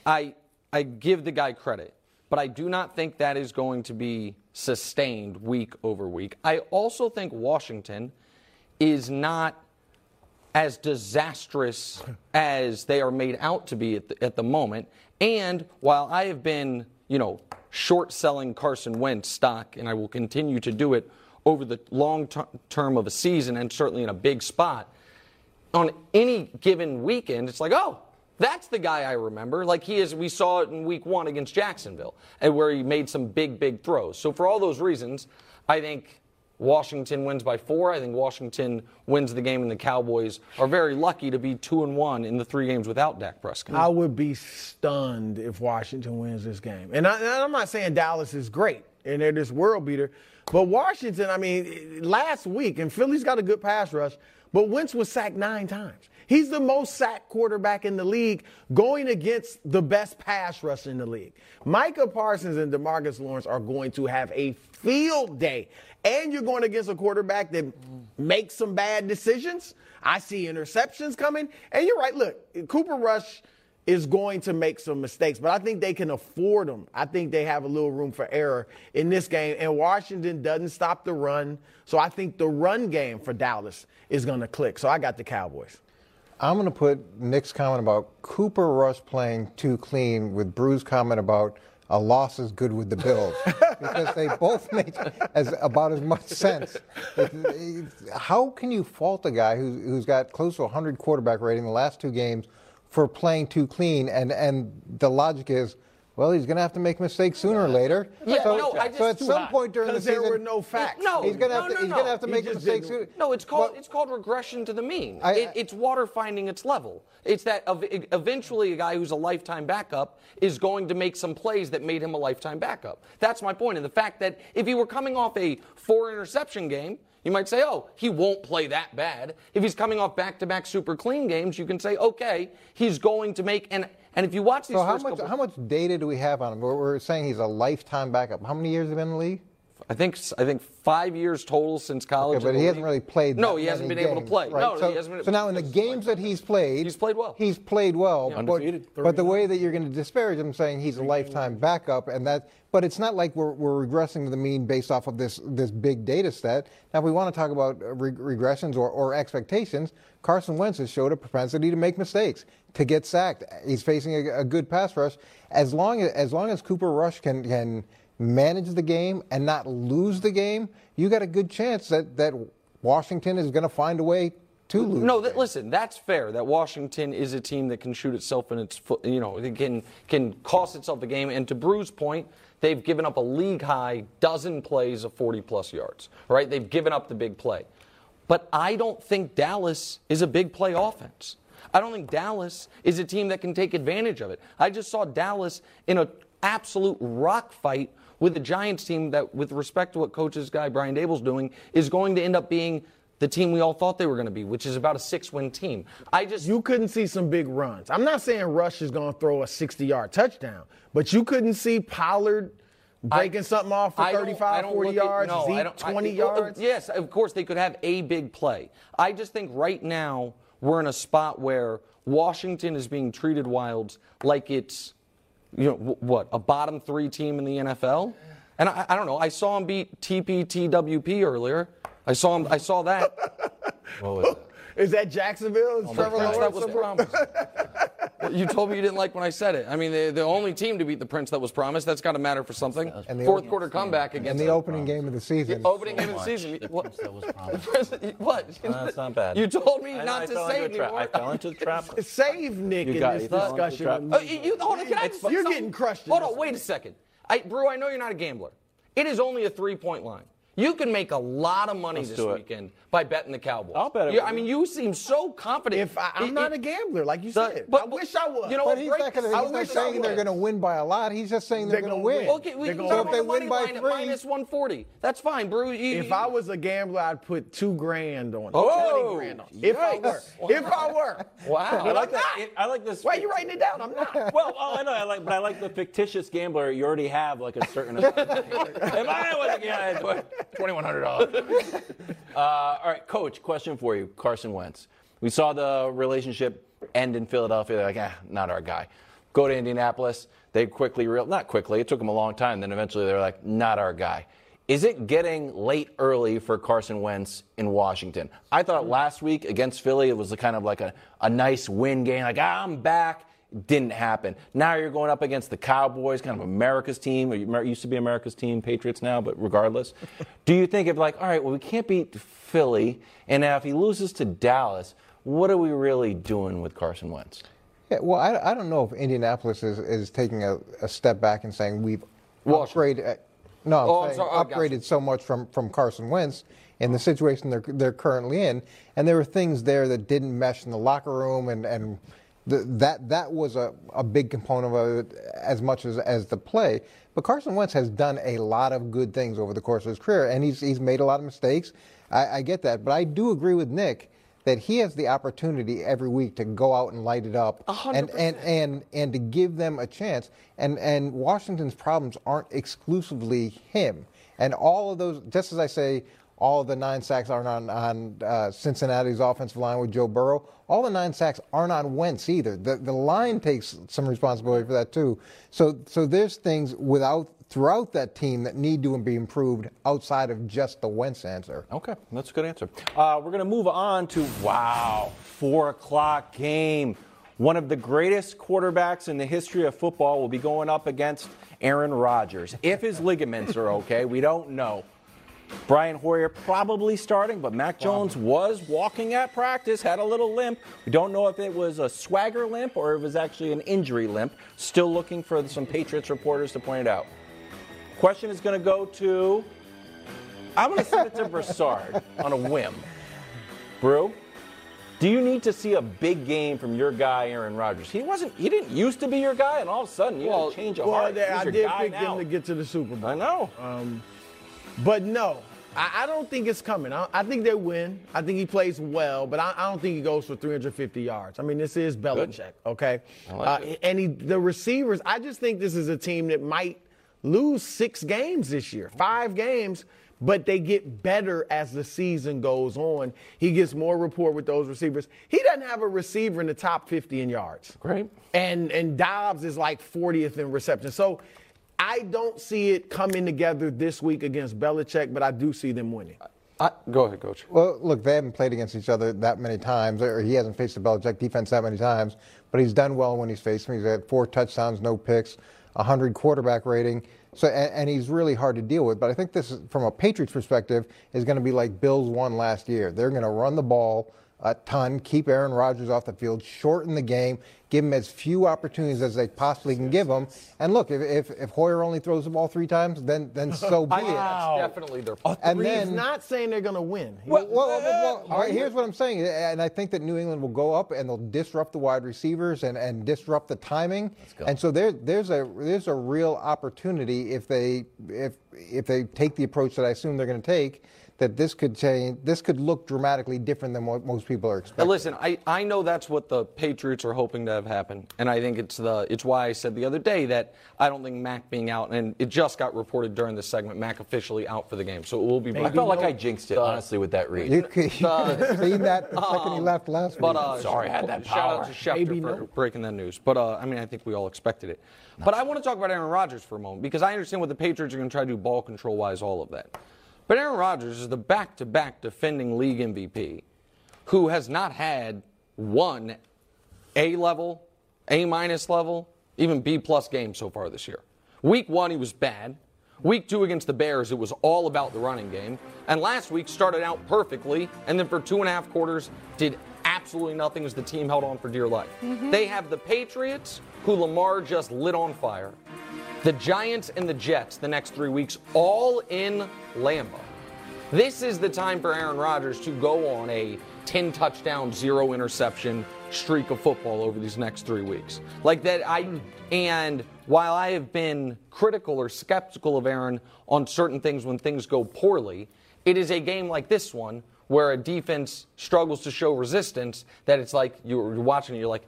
I I give the guy credit, but I do not think that is going to be sustained week over week. I also think Washington is not as disastrous as they are made out to be at the, at the moment. And while I have been, you know, short selling Carson Wentz stock, and I will continue to do it over the long ter- term of a season and certainly in a big spot, on any given weekend, it's like, oh, that's the guy I remember. Like he is, we saw it in week one against Jacksonville, and where he made some big, big throws. So for all those reasons, I think Washington wins by four. I think Washington wins the game, and the Cowboys are very lucky to be two and one in the three games without Dak Prescott. I would be stunned if Washington wins this game. And, I, I'm not saying Dallas is great and they're this world beater, but Washington, I mean, last week, and Philly's got a good pass rush, but Wentz was sacked nine times. He's the most sacked quarterback in the league going against the best pass rush in the league. Micah Parsons and Demarcus Lawrence are going to have a field day. And you're going against a quarterback that makes some bad decisions. I see interceptions coming. And you're right. Look, Cooper Rush is going to make some mistakes, but I think they can afford them. I think they have a little room for error in this game. And Washington doesn't stop the run. So I think the run game for Dallas is going to click. So I got the Cowboys. I'm going to put Nick's comment about Cooper Rush playing too clean with Bruce's comment about a loss is good with the Bills because they both make as about as much sense. How can you fault a guy who's, who's got close to 100 quarterback rating the last two games for playing too clean? And and the logic is, well, he's going to have to make mistakes sooner or later. Yeah, so, no, I just- so at some hot, point during the 'cause there were no facts. No, he's going to no, have to no, he's no. going to have to make mistakes. sooner. No, it's called Well, it's called regression to the mean. I- it, it's water finding its level. It's that ev- eventually a guy who's a lifetime backup is going to make some plays that made him a lifetime backup. That's my point. And the fact that if he were coming off a four interception game, you might say, oh, he won't play that bad. If he's coming off back to back super clean games, you can say, okay, he's going to make and and if you watch these So how much how much data do we have on him? We're, we're saying he's a lifetime backup. How many years have he been in the league? I think I think five years total since college. Okay, but he hasn't really played. No, that he hasn't many been able to play. right? No, so, he hasn't been. so now in the games that he's played, He's played well. He's played well. but, but the way that you're going to disparage him, saying he's a lifetime backup, and that, but it's not like we're, we're regressing to the mean based off of this this big data set. Now, if we want to talk about uh, re- regressions or, or expectations, Carson Wentz has showed a propensity to make mistakes, to get sacked. He's facing a, a good pass rush. As long as as long as Cooper Rush can can manage the game and not lose the game, you got a good chance that that Washington is going to find a way to lose. No, that, listen, that's fair. That Washington is a team that can shoot itself in its foot. You know, it can can cost itself a game. And to Brou's point, they've given up a league high dozen plays of 40 plus yards. Right? They've given up the big play. But I don't think Dallas is a big play offense. I don't think Dallas is a team that can take advantage of it. I just saw Dallas in an absolute rock fight with the Giants team that, with respect to what coach's guy Brian Daboll's doing, is going to end up being the team we all thought they were going to be, which is about a six-win team. I just you couldn't see some big runs. I'm not saying Rush is going to throw a 60-yard touchdown, but you couldn't see Pollard breaking I, something off for 35, 40 yards, at, no, Zeke 20 I, uh, yards. Yes, of course they could have a big play. I just think right now we're in a spot where Washington is being treated Wildes like it's you know what a bottom three team in the NFL. And I, I don't know. I saw him beat TPTWP earlier. I saw him. I saw that. what was that? Is that Jacksonville? Is oh, Trevor Lawrence? That was promised. you told me you didn't like when I said it. I mean, the, the only team to beat the Prince that was promised. That's got to matter for something. And the Fourth quarter comeback against. And the opening game of the season. The opening game of the season. The What? That was promised. what? No, that's not bad. You told me not to say it anymore. I fell into the trap. Save Nick you in this discussion. Uh, you, hold on, can I You're getting crushed. Hold on, wait a second. I, Brou, I know you're not a gambler. It is only a three-point line. You can make a lot of money Let's this weekend by betting the Cowboys. I'll bet it. You, I mean, you seem so confident. If I, am not a gambler, like you the, said, but, I wish I was. You know, but he's not, gonna, he's not saying they're going to win by a lot. He's just saying they're, they're going to win. Okay, we, so if they win by three, minus 140, that's fine, Brou. You, if I was a gambler, I'd put two grand on it. Oh, 20 grand on it. If I were. If I were. Wow. I like that. I like this. Why are you writing it down? I'm not. Well, oh, I know. I like, but I like the fictitious gambler. You already have like a certain. if I was a gambler, I'd put twenty-one hundred dollars. Uh, all right, Coach. Question for you, Carson Wentz. We saw the relationship end in Philadelphia. They're like, ah, not our guy. Go to Indianapolis. They quickly, real not quickly. It took them a long time. Then eventually they're like, not our guy. Is it getting late early for Carson Wentz in Washington? I thought last week against Philly it was kind of like a, a nice win game, like ah, I'm back. Didn't happen. Now you're going up against the Cowboys, kind of America's team. It used to be America's team, Patriots now, but regardless. do you think of like, all right, well, we can't beat Philly, and now if he loses to Dallas, what are we really doing with Carson Wentz? Yeah, well, I, I don't know if Indianapolis is, is taking a, a step back and saying we've upgraded. Uh, no, I'm oh, saying I'm sorry, upgraded so much from, from Carson Wentz in the situation they're, they're currently in. And there were things there that didn't mesh in the locker room, and, and the, that that was a, a big component of it as much as, as the play. But Carson Wentz has done a lot of good things over the course of his career, and he's, he's made a lot of mistakes. I, I get that. But I do agree with Nick that he has the opportunity every week to go out and light it up and, and, and, and to give them a chance. And, and Washington's problems aren't exclusively him. And all of those, just as I say, all of the nine sacks aren't on, on uh, Cincinnati's offensive line with Joe Burrow. All the nine sacks aren't on Wentz either. The, the line takes some responsibility for that too. So, so there's things without throughout that team that need to be improved outside of just the Wentz answer. Okay, that's a good answer. Uh, we're going to move on to wow, four o'clock game. One of the greatest quarterbacks in the history of football will be going up against Aaron Rodgers. If his ligaments are okay, we don't know. Brian Hoyer probably starting, but Mac Jones was walking at practice, had a little limp. We don't know if it was a swagger limp or if it was actually an injury limp. Still looking for some Patriots reporters to point it out. Question is going to go to, I'm going to send it to Broussard on a whim. Brou, do you need to see a big game from your guy Aaron Rodgers? He wasn't. He didn't used to be your guy, and all of a sudden you well, change of well, heart. I did pick now. them to get to the Super Bowl. I know. Um, but no, I, I, don't think it's coming. I, I, think they win. I think he plays well, but I, I, don't think he goes for 350 yards. I mean, this is Belichick, Good. okay? Like uh, and he, the receivers, I just think this is a team that might lose six games this year, five games, but they get better as the season goes on. He gets more rapport with those receivers. He doesn't have a receiver in the top 50 in yards. Great. And and Doubs is like 40th in reception. So I don't see it coming together this week against Belichick, but I do see them winning. I, go ahead, coach. Well, look, they haven't played against each other that many times, or he hasn't faced the Belichick defense that many times, but he's done well when he's faced him. He's had four touchdowns, no picks, 100 quarterback rating. So and, and he's really hard to deal with. But I think this, is, from a Patriots perspective, is going to be like Bills won last year. They're going to run the ball a ton, keep Aaron Rodgers off the field, shorten the game, give him as few opportunities as they possibly can give him. And look, if, if, if Hoyer only throws the ball three times, then then so be it. That's definitely their A And three is then- not saying they're going to win. Well, well, well, well, all right, here's what I'm saying, and I think that New England will go up and they'll disrupt the wide receivers and, and disrupt the timing. And so there, there's a there's a real opportunity if they if if they take the approach that I assume they're going to take, that this could change. This could look dramatically different than what most people are Now, expecting. listen, I, I know that's what the Patriots are hoping to have happen, and I think it's the it's why I said the other day that I don't think Mac being out, and it just got reported during this segment, Mac officially out for the game, so it will be. I felt like I jinxed it, honestly, with that read. You could you Uh, seen that the second he um, left last But week. uh, Sorry, I had that power. Shout out to Schefter Maybe for no. breaking that news. But uh, I mean, I think we all expected it. But I want to talk about Aaron Rodgers for a moment because I understand what the Patriots are going to try to do ball control wise, all of that. But Aaron Rodgers is the back-to-back defending league MVP, who has not had one A level, A minus level, even B plus game so far this year. Week one, he was bad. Week two against the Bears, it was all about the running game. And last week started out perfectly, and then for two and a half quarters, did absolutely nothing as the team held on for dear life. Mm-hmm. They have the Patriots, who Lamar just lit on fire. The Giants and the Jets the next three weeks, all in Lambeau. This is the time for Aaron Rodgers to go on a 10 touchdown, zero interception streak of football over these next three weeks. Like that, I, and while I have been critical or skeptical of Aaron on certain things when things go poorly, it is a game like this one where a defense struggles to show resistance that it's like you're watching you're like,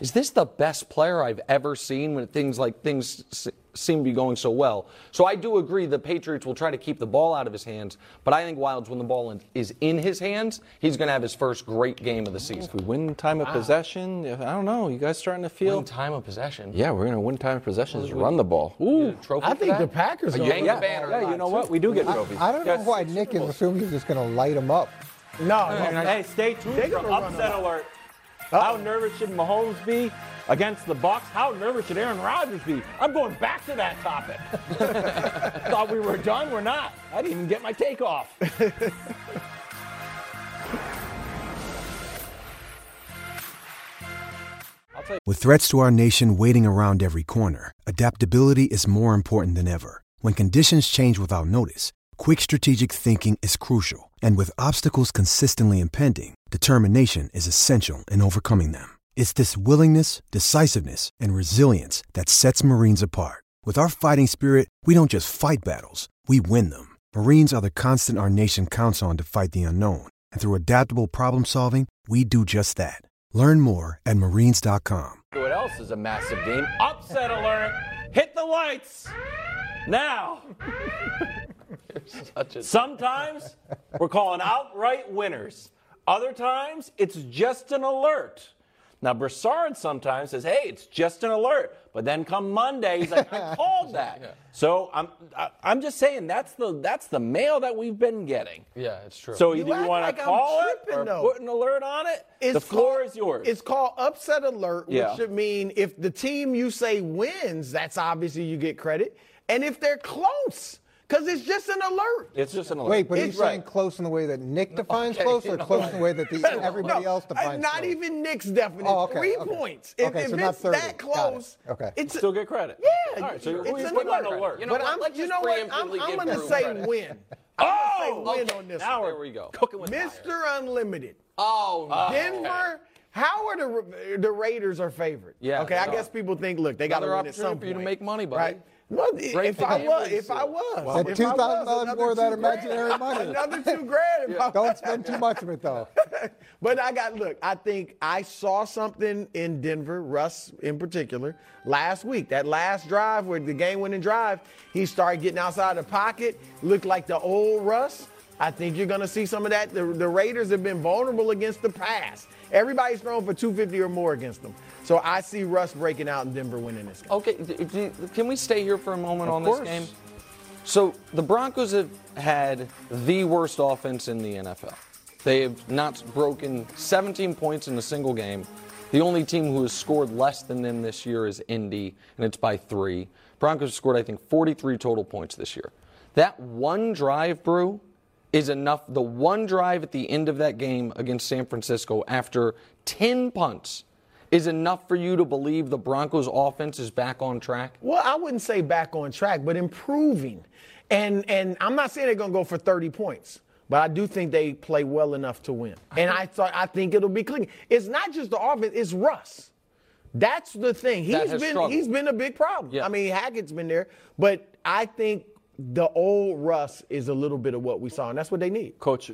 is this the best player I've ever seen when things like things s- seem to be going so well? So I do agree the Patriots will try to keep the ball out of his hands, but I think Wildes, when the ball in, is in his hands, he's going to have his first great game of the season. If we win time of possession, I don't know. You guys starting to feel? Win time of possession. Yeah, we're gonna win time of possession. Just run the ball. Ooh, Trophy I for think that? the Packers are Yank gonna- the banner. yeah. You know what? We do get trophies. I don't know Yes. why Nick is assuming he's just going to light them up. No, Hey, stay tuned They're for gonna run upset them. Alert. How nervous should Mahomes be against the Bucs? How nervous should Aaron Rodgers be? I'm going back to that topic. Thought we were done. We're not. I didn't even get my takeoff. With threats to our nation waiting around every corner, adaptability is more important than ever. When conditions change without notice, quick strategic thinking is crucial. And with obstacles consistently impending, determination is essential in overcoming them. It's this willingness, decisiveness, and resilience that sets Marines apart. With our fighting spirit, we don't just fight battles, we win them. Marines are the constant our nation counts on to fight the unknown. And through adaptable problem solving, we do just that. Learn more at marines.com. What else is a massive game? Upset alert. Hit the lights. Now. Sometimes we're calling outright winners. Other times it's just an alert. Now Broussard sometimes says, "Hey, it's just an alert," but then come Monday, he's like, "I called that." So I'm I- I'm just saying that's the that's the mail that we've been getting. Yeah, it's true. So You either you, act want like to I'm call tripping, it or though. put an alert on it. It's the floor called- is yours. It's called upset alert, Yeah. which should mean if the team you say wins, that's obviously you get credit. And if they're close, because it's just an alert. It's just an alert. Wait, but It's he's saying right. close in the way that Nick defines Okay, close, or no. close in the way that the, everybody No, else uh, defines Not close? Not even Nick's definition. Oh, okay, Three okay. points. If, Okay, if so not it's 30. that Got it. close, Okay. it's a- Still get credit. Yeah, All right, so it's we an put on alert. alert. You know but what? I'm, Let's you know what? I'm, I'm going to say credit. win. Oh, I'm say win okay. on this Now one. we're There we go. Cooking with. Mr. Unlimited. Oh. Denver. How are the the Raiders are favored? Yeah, Okay, I guess people think, look, they got to win at some opportunity for you to point. make money, buddy. Right. Well, Great if I was, if I was, That if $2,000 another more of that two grand. imaginary money. Another two grand. if I Don't spend too much of it, though. But I got look. I think I saw something in Denver, Russ in particular, last week. That last drive where the game-winning drive, he started getting outside the pocket, looked like the old Russ. I think you're going to see some of that. The, the Raiders have been vulnerable against the pass. Everybody's thrown for 250 or more against them. So I see Russ breaking out and Denver winning this game. Okay, can we stay here for a moment Of on course. this game? So the Broncos have had the worst offense in the NFL. They have not broken 17 points in a single game. The only team who has scored less than them this year is Indy, and it's by three. Broncos scored, I think, 43 total points this year. That one drive, Brou, is enough. The one drive at the end of that game against San Francisco after 10 punts is enough for you to believe the Broncos offense is back on track? Well, I wouldn't say back on track, but improving. And and I'm not saying they're going to go for 30 points. But I do think they play well enough to win. And I thought I think it'll be clean. It's not just the offense, it's Russ. That's the thing. He's been struggled. he's been a big problem. Yeah. I mean, Hackett's been there, but I think the old Russ is a little bit of what we saw, and that's what they need. Coach,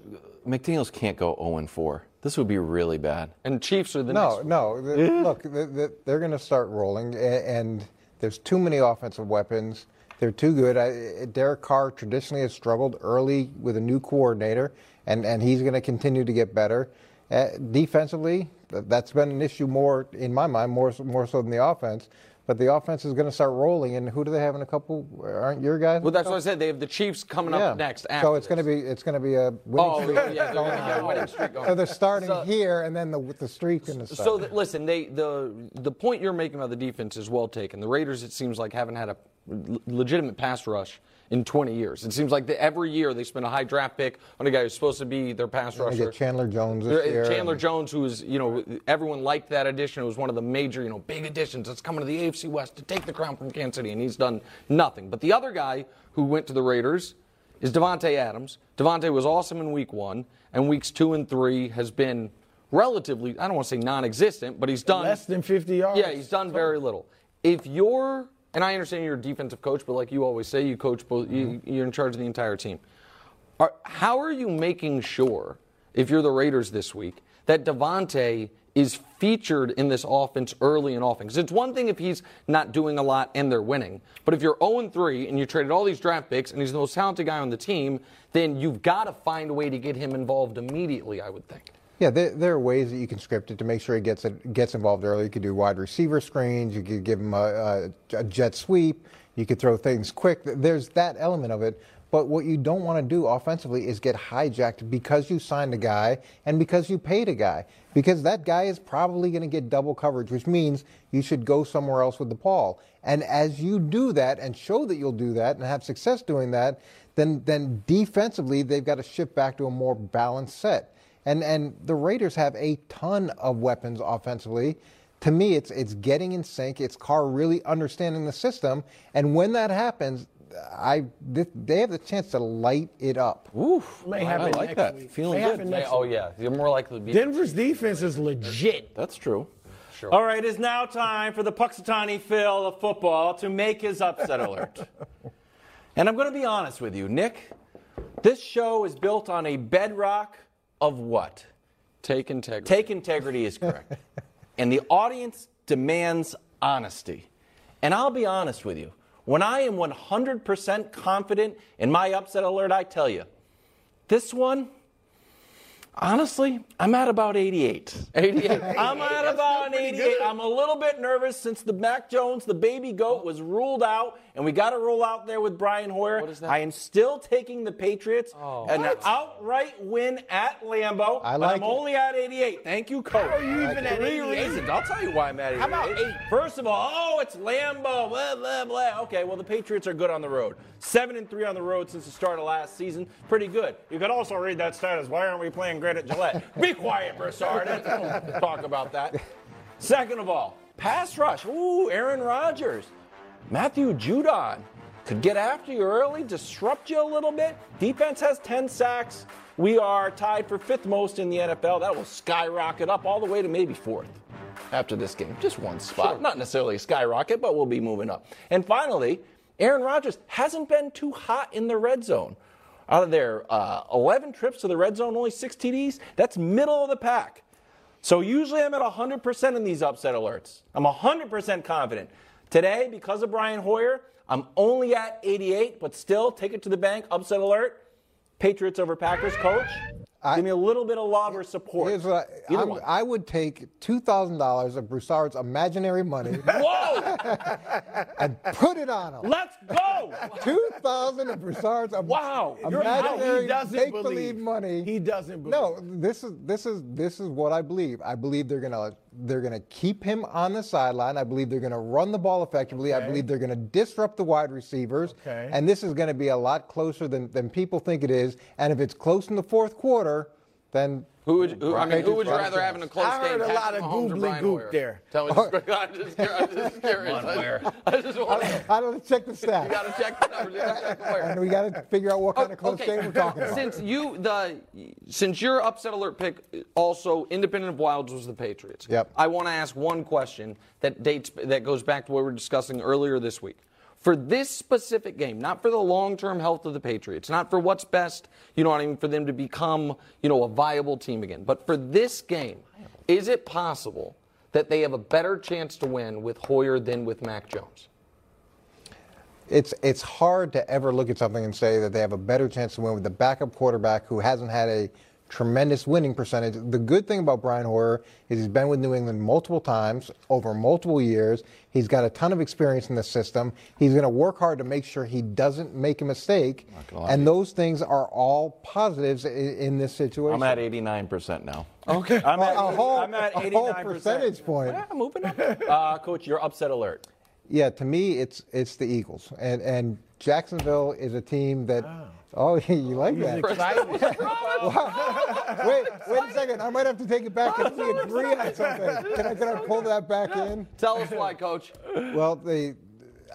McDaniels can't go 0 4. This would be really bad. And Chiefs are the No, next. no. th- Look, th- th- they're going to start rolling, and there's too many offensive weapons. They're too good. I, Derek Carr traditionally has struggled early with a new coordinator, and, and he's going to continue to get better. Uh, defensively, that's been an issue more in my mind, more so- more so than the offense. But the offense is going to start rolling, and who do they have in a couple? Aren't your guys? Well, that's what I said. They have the Chiefs coming Yeah. up next. So it's going to be it's going to be a winning Oh, streak. yeah, they're going gonna get a winning streak going. So they're starting So- here, and then the the streak in the. start. So that, listen, they the the point you're making about the defense is well taken. The Raiders, it seems like, haven't had a l- legitimate pass rush in 20 years. It seems like that every year they spend a high draft pick on a guy who's supposed to be their pass They rusher. get Chandler Jones this year. Chandler and- Jones, who is, you know, everyone liked that addition. It was one of the major, you know, big additions that's coming to the AFC West to take the crown from Kansas City, and he's done nothing. But the other guy who went to the Raiders is Davante Adams. Davante was awesome in week one, and weeks two and three has been relatively, I don't want to say non existent, but he's done Less than 50 yards. yeah, he's done very little. If you're, and I understand you're a defensive coach, but like you always say, you coach both. You, mm-hmm. you're in charge of the entire team. Are, how are you making sure, if you're the Raiders this week, that Davante is featured in this offense early and often? Because it's one thing if he's not doing a lot and they're winning, but if you're 0 3 and you traded all these draft picks and he's the most talented guy on the team, then you've got to find a way to get him involved immediately. I would think. Yeah, there, there are ways that you can script it to make sure he gets it, gets involved early. You could do wide receiver screens. You could give him a, a, a jet sweep. You could throw things quick. There's that element of it. But what you don't want to do offensively is get hijacked because you signed a guy and because you paid a guy. Because that guy is probably going to get double coverage, which means you should go somewhere else with the ball. And as you do that and show that you'll do that and have success doing that, then then defensively they've got to shift back to a more balanced set. And and the Raiders have a ton of weapons offensively. To me, it's it's getting in sync. It's Carr really understanding the system, and when that happens, I th- they have the chance to light it up. Oof, May I happen like next that. week. Feeling May good. happen next oh week. yeah, you're more likely to be. Denver's defense is legit. That's true. Sure. All right, it's now time for the Punxsutawney Phil of football to make his upset alert. And I'm going to be honest with you, Nick. This show is built on a bedrock of what? Take integrity. Take integrity is correct. and the audience demands honesty. And I'll be honest with you. When I am 100% confident in my upset alert, I tell you, this one, honestly, I'm at about 88. 88. I'm at about an 88. I'm a little bit nervous since the Mac Jones, the baby goat, was ruled out, and we got to roll out there with Brian Hoyer. What is that? I am still taking the Patriots Oh. an outright win at Lambeau. I but like I'm it. only at 88. Thank you, coach. How are you even at Three 88? reasons. I'll tell you why I'm at 88. How about eight? First of all, oh, it's Lambeau. Blah blah blah. Okay, well the Patriots are good on the road. Seven and three on the road since the start of last season. Pretty good. You could also read that stat as why aren't we playing great at Gillette? Be quiet, Broussard. Don't talk about that. Second of all, pass rush. Ooh, Aaron Rodgers. Matthew Judon could get after you early, disrupt you a little bit. Defense has 10 sacks. We are tied for fifth most in the NFL. That will skyrocket up all the way to maybe fourth after this game. Just one spot. Not necessarily a skyrocket, but we'll be moving up. And finally, Aaron Rodgers hasn't been too hot in the red zone. Out of their uh, 11 trips to the red zone, only six TDs. That's middle of the pack. So usually I'm at 100% in these upset alerts. I'm 100% confident. Today, because of Brian Hoyer, I'm only at 88, but still take it to the bank. Upset alert. Patriots over Packers, coach. I- Give me a little bit of love or support. Here's what I, I'm- I would take two thousand dollars of Broussard's imaginary money Whoa! and put it on him. Let's go! Two thousand of Broussard's Wow, you're imaginary He doesn't make-believe believe. money. He doesn't believe. No, this is this is this is what I believe. I believe they're gonna they're going to keep him on the sideline. I believe they're going to run the ball effectively. I believe they're going to disrupt the wide receivers. Okay. And this is going to be a lot closer than, than people think it is. And if it's close in the fourth quarter, then Who would, who, I mean, who would you rather have have in a close I game? heard a Patrick lot of Mahomes or goobly Brian goop Hoyer? there. Tell me, I'm just, I'm just curious. I just, I just want to. I don't check the You stats. got to check the numbers. You got to check the players. and we got to figure out what kind of Oh, close game we're talking about. Since you the since your upset alert pick also independent of Wildes was the Patriots. Yep. I want to ask one question that dates that goes back to what we were discussing earlier this week. For this specific game, not for the long-term health of the Patriots, not for what's best, you know what I mean, for them to become, you know, a viable team again, but for this game, is it possible that they have a better chance to win with Hoyer than with Mac Jones? it's it's hard to ever look at something and say that they have a better chance to win with the backup quarterback who hasn't had a tremendous winning percentage. The good thing about Brian Hoyer is he's been with New England multiple times over multiple years. He's got a ton of experience in the system. He's going to work hard to make sure he doesn't make a mistake. gonna lie to And those things are all positives in, in this situation. I'm at 89% now. Okay. I'm at, a whole, I'm at a whole percentage point. Yeah, I'm moving up. Uh, Coach, you're upset alert. Yeah, to me, it's it's the Eagles, and and Jacksonville is a team that. Oh, you like that? excited. wait, wait a second. I might have to take it back if we agree on something. Can I can I pull that back in? Tell us why, Coach. Well, they.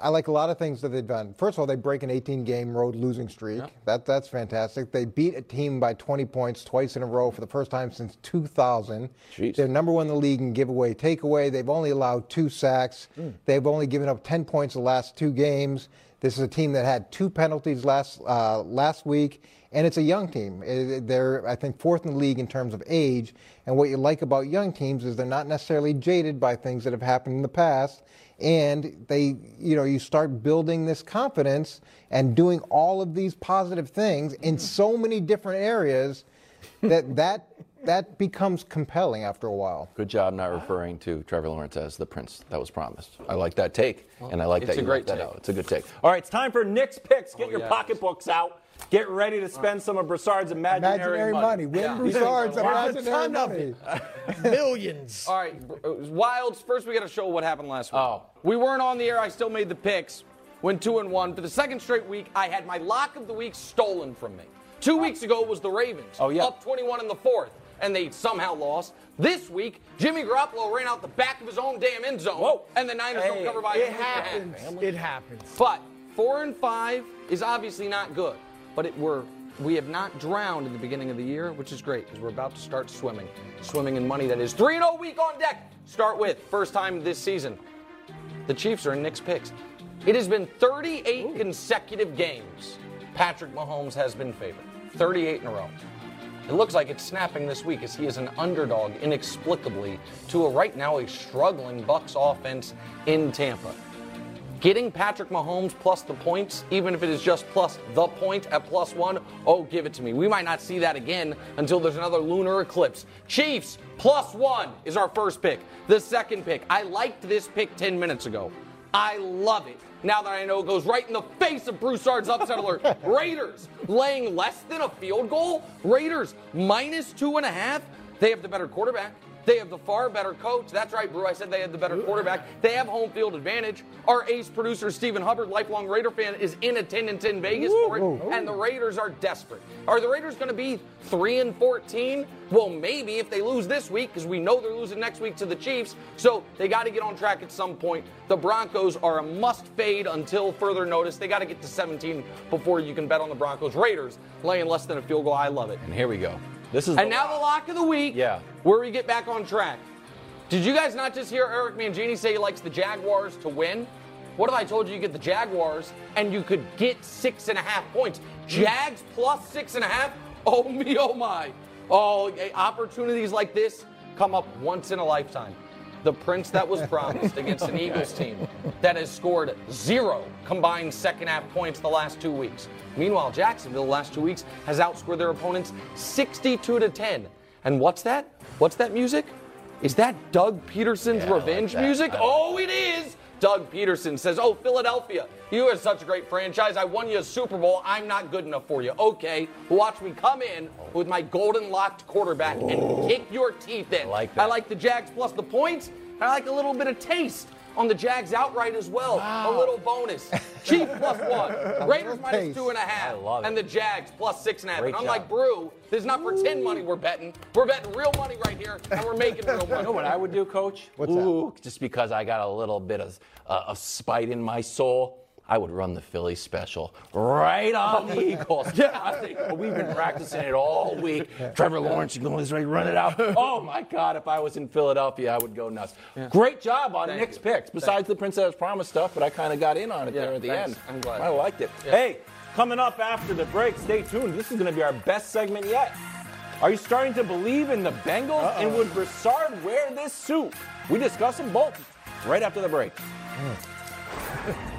I like a lot of things that they've done. First of all, they break an 18-game road losing streak. That that's fantastic. They beat a team by 20 points twice in a row for the first time since 2000. Jeez. They're number one in the league in giveaway takeaway. They've only allowed two sacks. Hmm. They've only given up 10 points the last two games. This is a team that had two penalties last uh, last week, and it's a young team. Uh, They're I think fourth in the league in terms of age. And what you like about young teams is they're not necessarily jaded by things that have happened in the past and they you know you start building this confidence and doing all of these positive things in so many different areas that that that becomes compelling after a while Good job not referring to Trevor Lawrence as the prince that was promised. I like that take, and I like that a you great left that take. out. It's a good take. All right, it's time for Nick's picks. Get Oh, your yes. pocketbooks out. Get ready to spend some of Broussard's imaginary, imaginary money, win Yeah. Broussard's There's a imaginary ton of money it. Millions. All right, uh, Wildes. First, we got to show what happened last week. Oh. we weren't on the air. I still made the picks. Went two and one for the second straight week. I had my lock of the week stolen from me. Two weeks ago was the Ravens. Oh, yeah. up 21 in the fourth, and they somehow lost. This week, Jimmy Garoppolo ran out the back of his own damn end zone, Whoa. and the Niners don't Hey, cover by it point and a half. happens. It happens. But four and five is obviously not good. But it, we're we have not drowned in the beginning of the year, which is great because we're about to start swimming, swimming in money that is three and zero week on deck. Start with first time this season. The Chiefs are in Nick's picks. It has been 38 consecutive games. Patrick Mahomes has been favored. 38 in a row. It looks like it's snapping this week as he is an underdog inexplicably to a right now a struggling Bucs offense in Tampa. Getting Patrick Mahomes plus the points, even if it is just plus the point at plus one, oh, give it to me. We might not see that again until there's another lunar eclipse. Chiefs plus one is our first pick. The second pick, I liked this pick 10 minutes ago. I love it. Now that I know it goes right in the face of Broussard's upset alert. Raiders laying less than a field goal. Raiders minus two and a half. They have the better quarterback. They have the far better coach. That's right, Brou. I said they had the better quarterback. They have home field advantage. Our ace producer, Stephen Hubbard, lifelong Raider fan, is in attendance in Vegas for it. And the Raiders are desperate. Are the Raiders going to be 3 and 14? Well, maybe if they lose this week, because we know they're losing next week to the Chiefs. So they got to get on track at some point. The Broncos are a must fade until further notice. They got to get to 17 before you can bet on the Broncos. Raiders laying less than a field goal. I love it. And here we go. This is And now the lock of the week. Yeah. Where we get back on track. Did you guys not just hear Eric Mangini say he likes the Jaguars to win? What if I told you you get the Jaguars and you could get six and a half points? Jags plus six and a half? Oh me, oh my. Oh, eh, opportunities like this come up once in a lifetime. The prince that was promised against an Eagles team that has scored zero combined second half points the last two weeks. Meanwhile, Jacksonville the last two weeks has outscored their opponents 62 to 10. And what's that? What's that music? Is that Doug Pederson's Yeah, like revenge that. music? Oh, it is. Doug Pederson says, Oh, Philadelphia, you are such a great franchise. I won you a Super Bowl. I'm not good enough for you. Okay, watch me come in with my golden locked quarterback and oh. kick your teeth in. I like that. I like the Jags plus the points. I like a little bit of taste on the Jags outright as well. A little bonus. Chief plus one. Raiders minus taste. two and a half. I love it. And the Jags plus six and a half. Great and job. unlike Brou, this is not pretend money we're betting. We're betting real money right here, and we're making real money. You know what I would do, Coach? What's that? Just because I got a little bit of, uh, of spite in my soul, I would run the Philly special right on the Eagles. Yeah, I think we've been practicing it all week. Trevor Lawrence, you going to run it out? Oh my God! If I was in Philadelphia, I would go nuts. Great job on Thank Nick's you. picks. Besides the Princess Promise stuff, but I kind of got in on it Yeah, there at the thanks. end. I'm glad. I liked it. Hey, coming up after the break, stay tuned. This is going to be our best segment yet. Are you starting to believe in the Bengals? And would Broussard wear this suit? We discuss them both right after the break. Hmm.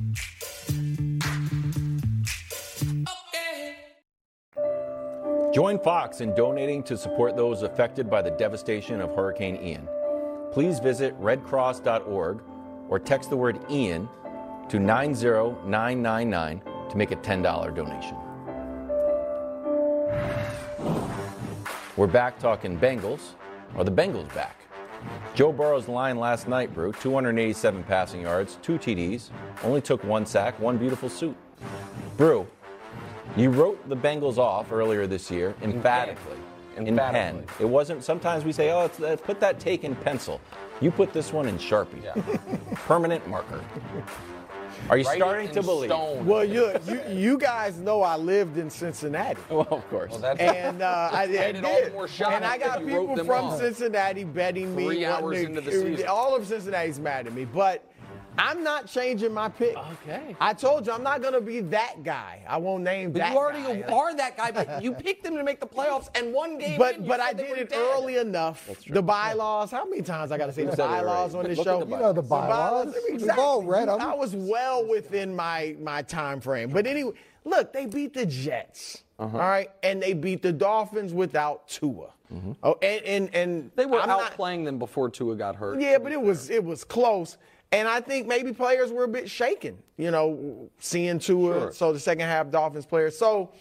Join Fox in donating to support those affected by the devastation of Hurricane Ian. Please visit redcross.org or text the word Ian to 90999 to make a $10 donation. We're back talking Bengals. Are the Bengals back? Joe Burrow's line last night, Brou 287 passing yards, two TDs, only took one sack, one beautiful suit. Brou, you wrote the Bengals off earlier this year emphatically. In pen. It wasn't, sometimes we say, oh, it's, uh, put that take in pencil. You put this one in Sharpie. Permanent marker. Are you Write starting to believe? stone. Well, you, you you guys know I lived in Cincinnati. Well, of course. Well, And uh, I, I Made did. the more shocking and I got that you wrote people from off. Cincinnati betting me. Three hours to- into the season. All of Cincinnati's mad at me, but I'm not changing my pick. Okay. I told you I'm not going to be that guy. I won't name But that you already guy. are that guy. But you picked them to make the playoffs, and one game. But you but I did it dead. early enough. The bylaws. How many times I got to say the said it bylaws on this look show? You know the bylaws. We've Exactly. all read them. I was well within my my time frame. But anyway, look, they beat the Jets. Uh-huh. all right, and they beat the Dolphins without Tua. Oh, and and and Mm-hmm. They were I'm not- outplaying them before Tua got hurt. yeah, but it was it was close. And I think maybe players were a bit shaken, you know, seeing Tua. Sure. So the second half Dolphins players. So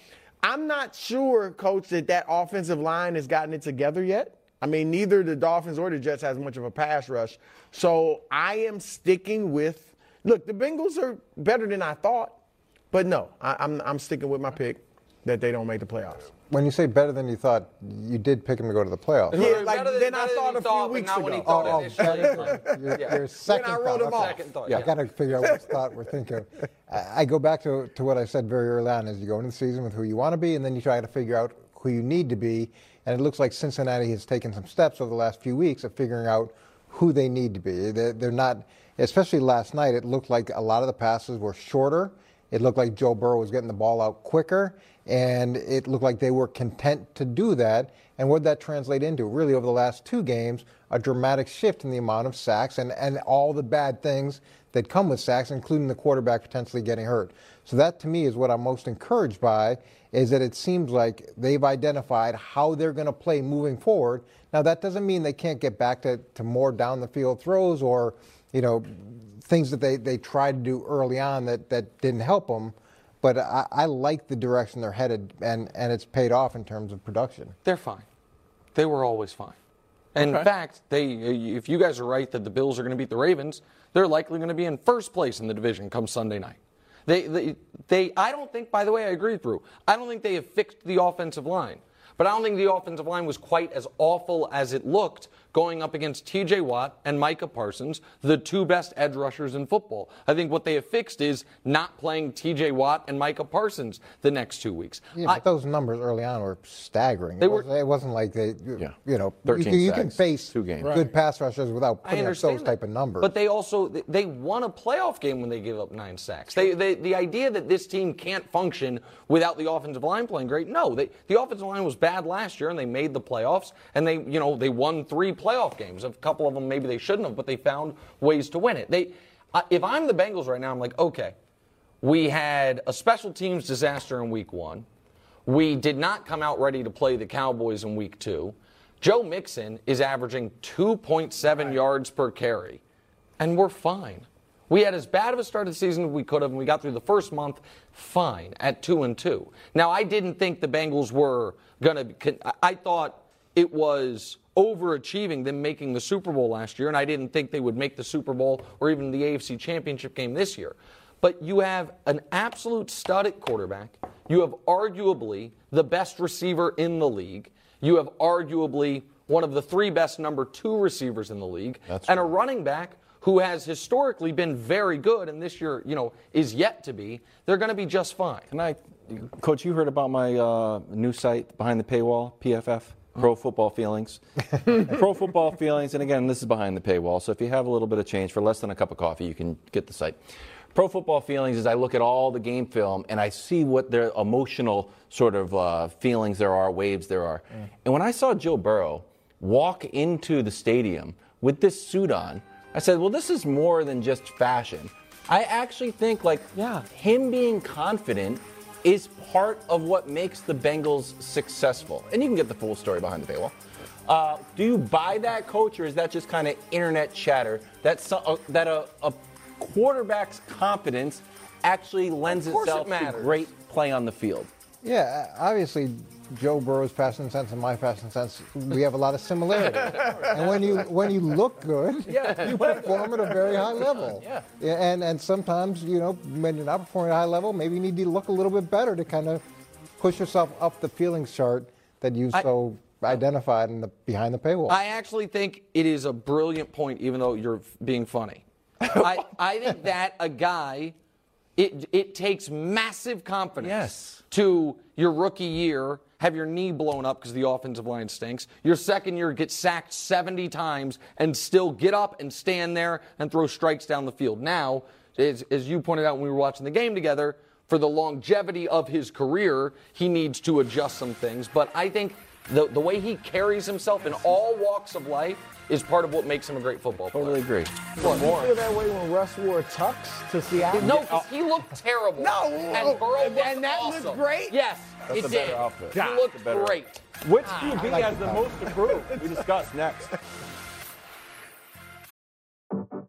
I'm not sure, coach, that that offensive line has gotten it together yet. I mean, neither the Dolphins or the Jets has much of a pass rush. So I am sticking with. Look, the Bengals are better than I thought, but no, I, I'm I'm sticking with my pick that they don't make the playoffs. When you say better than you thought, you did pick him to go to the playoffs. Yeah, like Better than- then I better than thought he a few thought, but weeks not ago. Oh, oh, Your, Yeah. your second I wrote thought. him Okay. off. Second thought, I yeah. got to figure out what thought we're thinking. I I go back to, to what I said very early on: is you go into the season with who you want to be, and then you try to figure out who you need to be. And it looks like Cincinnati has taken some steps over the last few weeks of figuring out who they need to be. They're, they're not, especially last night. It looked like a lot of the passes were shorter. It looked like Joe Burrow was getting the ball out quicker, and it looked like they were content to do that. And what did that translate into? Really, over the last two games, a dramatic shift in the amount of sacks and, and all the bad things that come with sacks, including the quarterback potentially getting hurt. So that to me is what I'm most encouraged by, is that it seems like they've identified how they're going to play moving forward. Now that doesn't mean they can't get back to, to more down the field throws or, you know, things that they, they tried to do early on that, that didn't help them. But I, I like the direction they're headed, and, and it's paid off in terms of production. They're fine. They were always fine. And In fact, they if you guys are right that the Bills are going to beat the Ravens, they're likely going to be in first place in the division come Sunday night. They, they, they, I don't think, by the way, I agree with Brou. I don't think they have fixed the offensive line. But I don't think the offensive line was quite as awful as it looked going up against TJ Watt and Micah Parsons, the two best edge rushers in football. I think what they have fixed is not playing TJ Watt and Micah Parsons the next two weeks. Yeah, but those numbers early on were staggering. They it, were- wasn't, it wasn't like they, you, you know, you, 13 can- you can face two games. good Right. pass rushers without putting up those that. type of numbers. But they also they- they won a playoff game when they gave up nine sacks. They, they, the idea that this team can't function without the offensive line playing great, no. They, the offensive line was bad last year, and they made the playoffs, and they you know they won three playoff games. A couple of them maybe they shouldn't have, but they found ways to win it. They, uh, if I'm the Bengals right now, I'm like, okay, we had a special teams disaster in week one. We did not come out ready to play the Cowboys in week two. Joe Mixon is averaging 2.7 yards per carry, and we're fine. We had as bad of a start of the season as we could have, and we got through the first month fine at two and two. Now, I didn't think the Bengals were going to. I thought it was overachieving them making the Super Bowl last year, and I didn't think they would make the Super Bowl or even the AFC Championship game this year. But you have an absolute stud at quarterback. You have arguably the best receiver in the league. You have arguably one of the three best number two receivers in the league, and a running back who has historically been very good, and this year, you know, is yet to be. They're going to be just fine. Can I, Coach? You heard about my uh, new site behind the paywall, PFF, Pro Football Feelings. Pro Football Feelings, and again, this is behind the paywall. So if you have a little bit of change for less than a cup of coffee, you can get the site. Pro Football Feelings is I look at all the game film and I see what their emotional sort of uh, feelings there are, waves there are. And when I saw Joe Burrow walk into the stadium with this suit on, I said, well, this is more than just fashion. I actually think like yeah, him being confident is part of what makes the Bengals successful. And you can get the full story behind the paywall. Uh, do you buy that, coach, or is that just kind of internet chatter that so, uh, that a, a quarterback's confidence actually lends course it itself to great play on the field? Yeah, obviously, Joe Burrow's fashion sense and my fashion sense, we have a lot of similarity. and when you when you look good, Yeah. you perform at a very high level. Yeah. And and sometimes, you know, when you're not performing at a high level, maybe you need to look a little bit better to kind of push yourself up the feelings chart that you I- so identified in the behind the paywall. I actually think it is a brilliant point, even though you're being funny. I, I think that a guy, it, it takes massive confidence Yes. to your rookie year have your knee blown up because the offensive line stinks. Your second year get sacked 70 times and still get up and stand there and throw strikes down the field. Now, as, as you pointed out when we were watching the game together, for the longevity of his career, he needs to adjust some things. But I think the, the way he carries himself in all walks of life is part of what makes him a great football player. Totally agree. What You more? feel that way when Russ wore tux to Seattle? No, 'cause he looked terrible. No, and Burrow and looked that looked awesome. great? Yes, That's it a better did. outfit. He God, looked it's a better great. Which Ah, QB like has the the most to prove? We discuss next.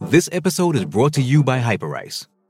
This episode is brought to you by Hyperice,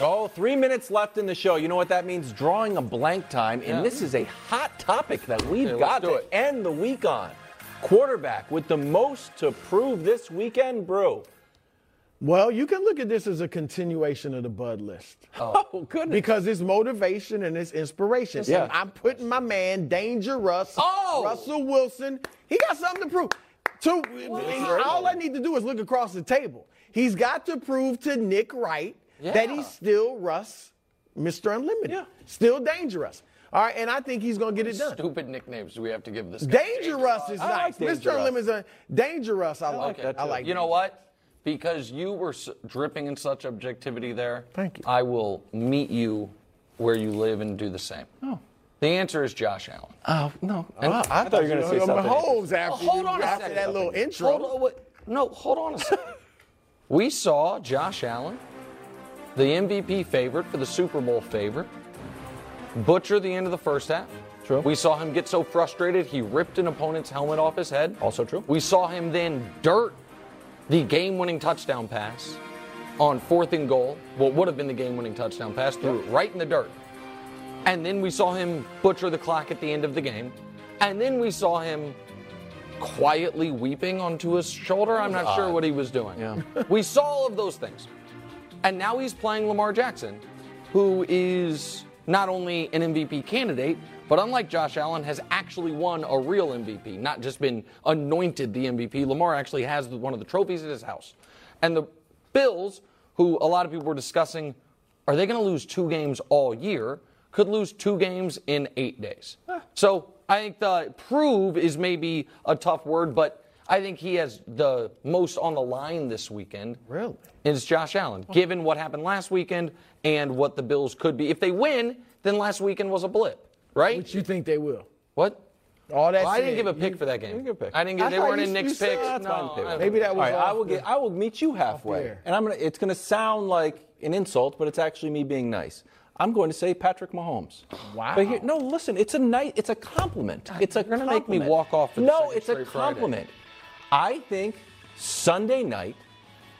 Oh, three minutes left in the show. You know what that means? Drawing a blank time. And Yeah. this is a hot topic that we've Okay, got to it. end the week on. Quarterback with the most to prove this weekend, bro. Well, you can look at this as a continuation of the Bud list. Oh, oh goodness. Because it's motivation and it's inspiration. Yeah. I'm putting my man, Danger Russ, Oh! Russell Wilson. He got something to prove. To, all I need to do is look across the table. He's got to prove to Nick Wright that he's still Russ, Mr. Unlimited. Yeah. Still dangerous. All right, and I think he's going to get it done. Stupid nicknames do we have to give this guy? Danger Russ is I like Mr. Russ. Unlimited is a dangerous. I like Okay. it. I like You it. know what? Because you were s- dripping in such objectivity there. Thank you. I will meet you where you live and do the same. Oh. The answer is Josh Allen. Oh, no. And- oh, I, thought you were going to say something. Mahomes after, hold you- on a after second. that little intro. Hold on, wait, no, hold on a second. we saw Josh Allen, the MVP favorite for the Super Bowl favorite, butcher the end of the first half. True. We saw him get so frustrated he ripped an opponent's helmet off his head. Also true. We saw him then dirt the game-winning touchdown pass. on fourth and goal, what would have been the game winning touchdown pass, threw it right in the dirt. And then we saw him butcher the clock at the end of the game. And then we saw him quietly weeping onto his shoulder. I'm not sure what he was doing. Yeah. we saw all of those things. And now he's playing Lamar Jackson, who is not only an MVP candidate, but unlike Josh Allen, has actually won a real MVP, not just been anointed the MVP. Lamar actually has one of the trophies at his house. And the Bills, who a lot of people were discussing, are they going to lose two games all year? Could lose two games in eight days. So I think the prove is maybe a tough word, but I think he has the most on the line this weekend. Really? Is Josh Allen, given what happened last weekend and what the Bills could be. If they win, then last weekend was a blip, right? Which you think they will? What? All that Well, I didn't give a pick you- for that game. You can pick. I didn't. I They weren't you- in Nick's picks. No, pick. Maybe that was All right, I will get. I will meet you halfway, and I'm gonna. It's gonna sound like an insult, but it's actually me being nice. I'm going to say Patrick Mahomes. Wow. But here, no, listen. It's a nice. It's a compliment. It's a You're gonna make me compliment. walk off No, it's a straight Friday. I think Sunday night,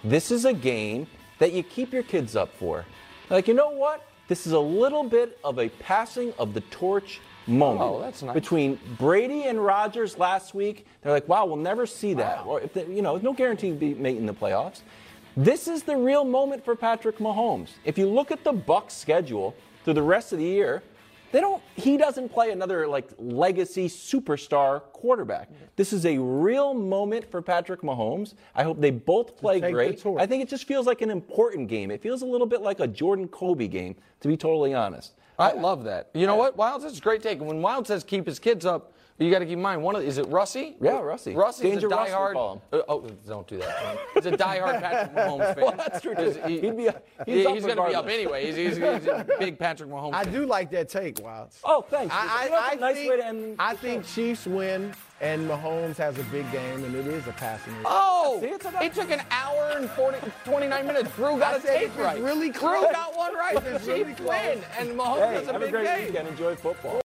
this is a game that you keep your kids up for. Like, you know what? This is a little bit of a passing of the torch moment Oh, that's nice. between Brady and Rodgers last week. They're like, wow, we'll never see that. Or if they, you know, no guarantee to be making the playoffs. This is the real moment for Patrick Mahomes. If you look at the Bucs schedule through the rest of the year, they don't he doesn't play another like legacy superstar quarterback. This is a real moment for Patrick Mahomes. I hope they both play great. I think it just feels like an important game. It feels a little bit like a Jordan Kobe game, to be totally honest. I love that. You know what? Wildes says a great take. When Wildes says keep his kids up, you got to keep in mind one of is it Russie? Yeah, Russie. Russie's Danger a diehard. call. Uh, oh, don't do that. He's a diehard Patrick Mahomes fan. Well, that's true, too. He, He'd be- he's he's going to be up anyway. He's, he's, he's a big Patrick Mahomes. I fan. do like that take, Wildes. Oh, thanks. I, That's I, a I nice think, way to end I think Chiefs win and Mahomes has a big game and it is a passing. race. Oh, See, it's a- it took an hour and 40, 29 minutes. Drew got I a said take right. really Drew got one right. The it's really Chiefs close. win, and Mahomes Hey, has a have a big great game. weekend. Enjoy football.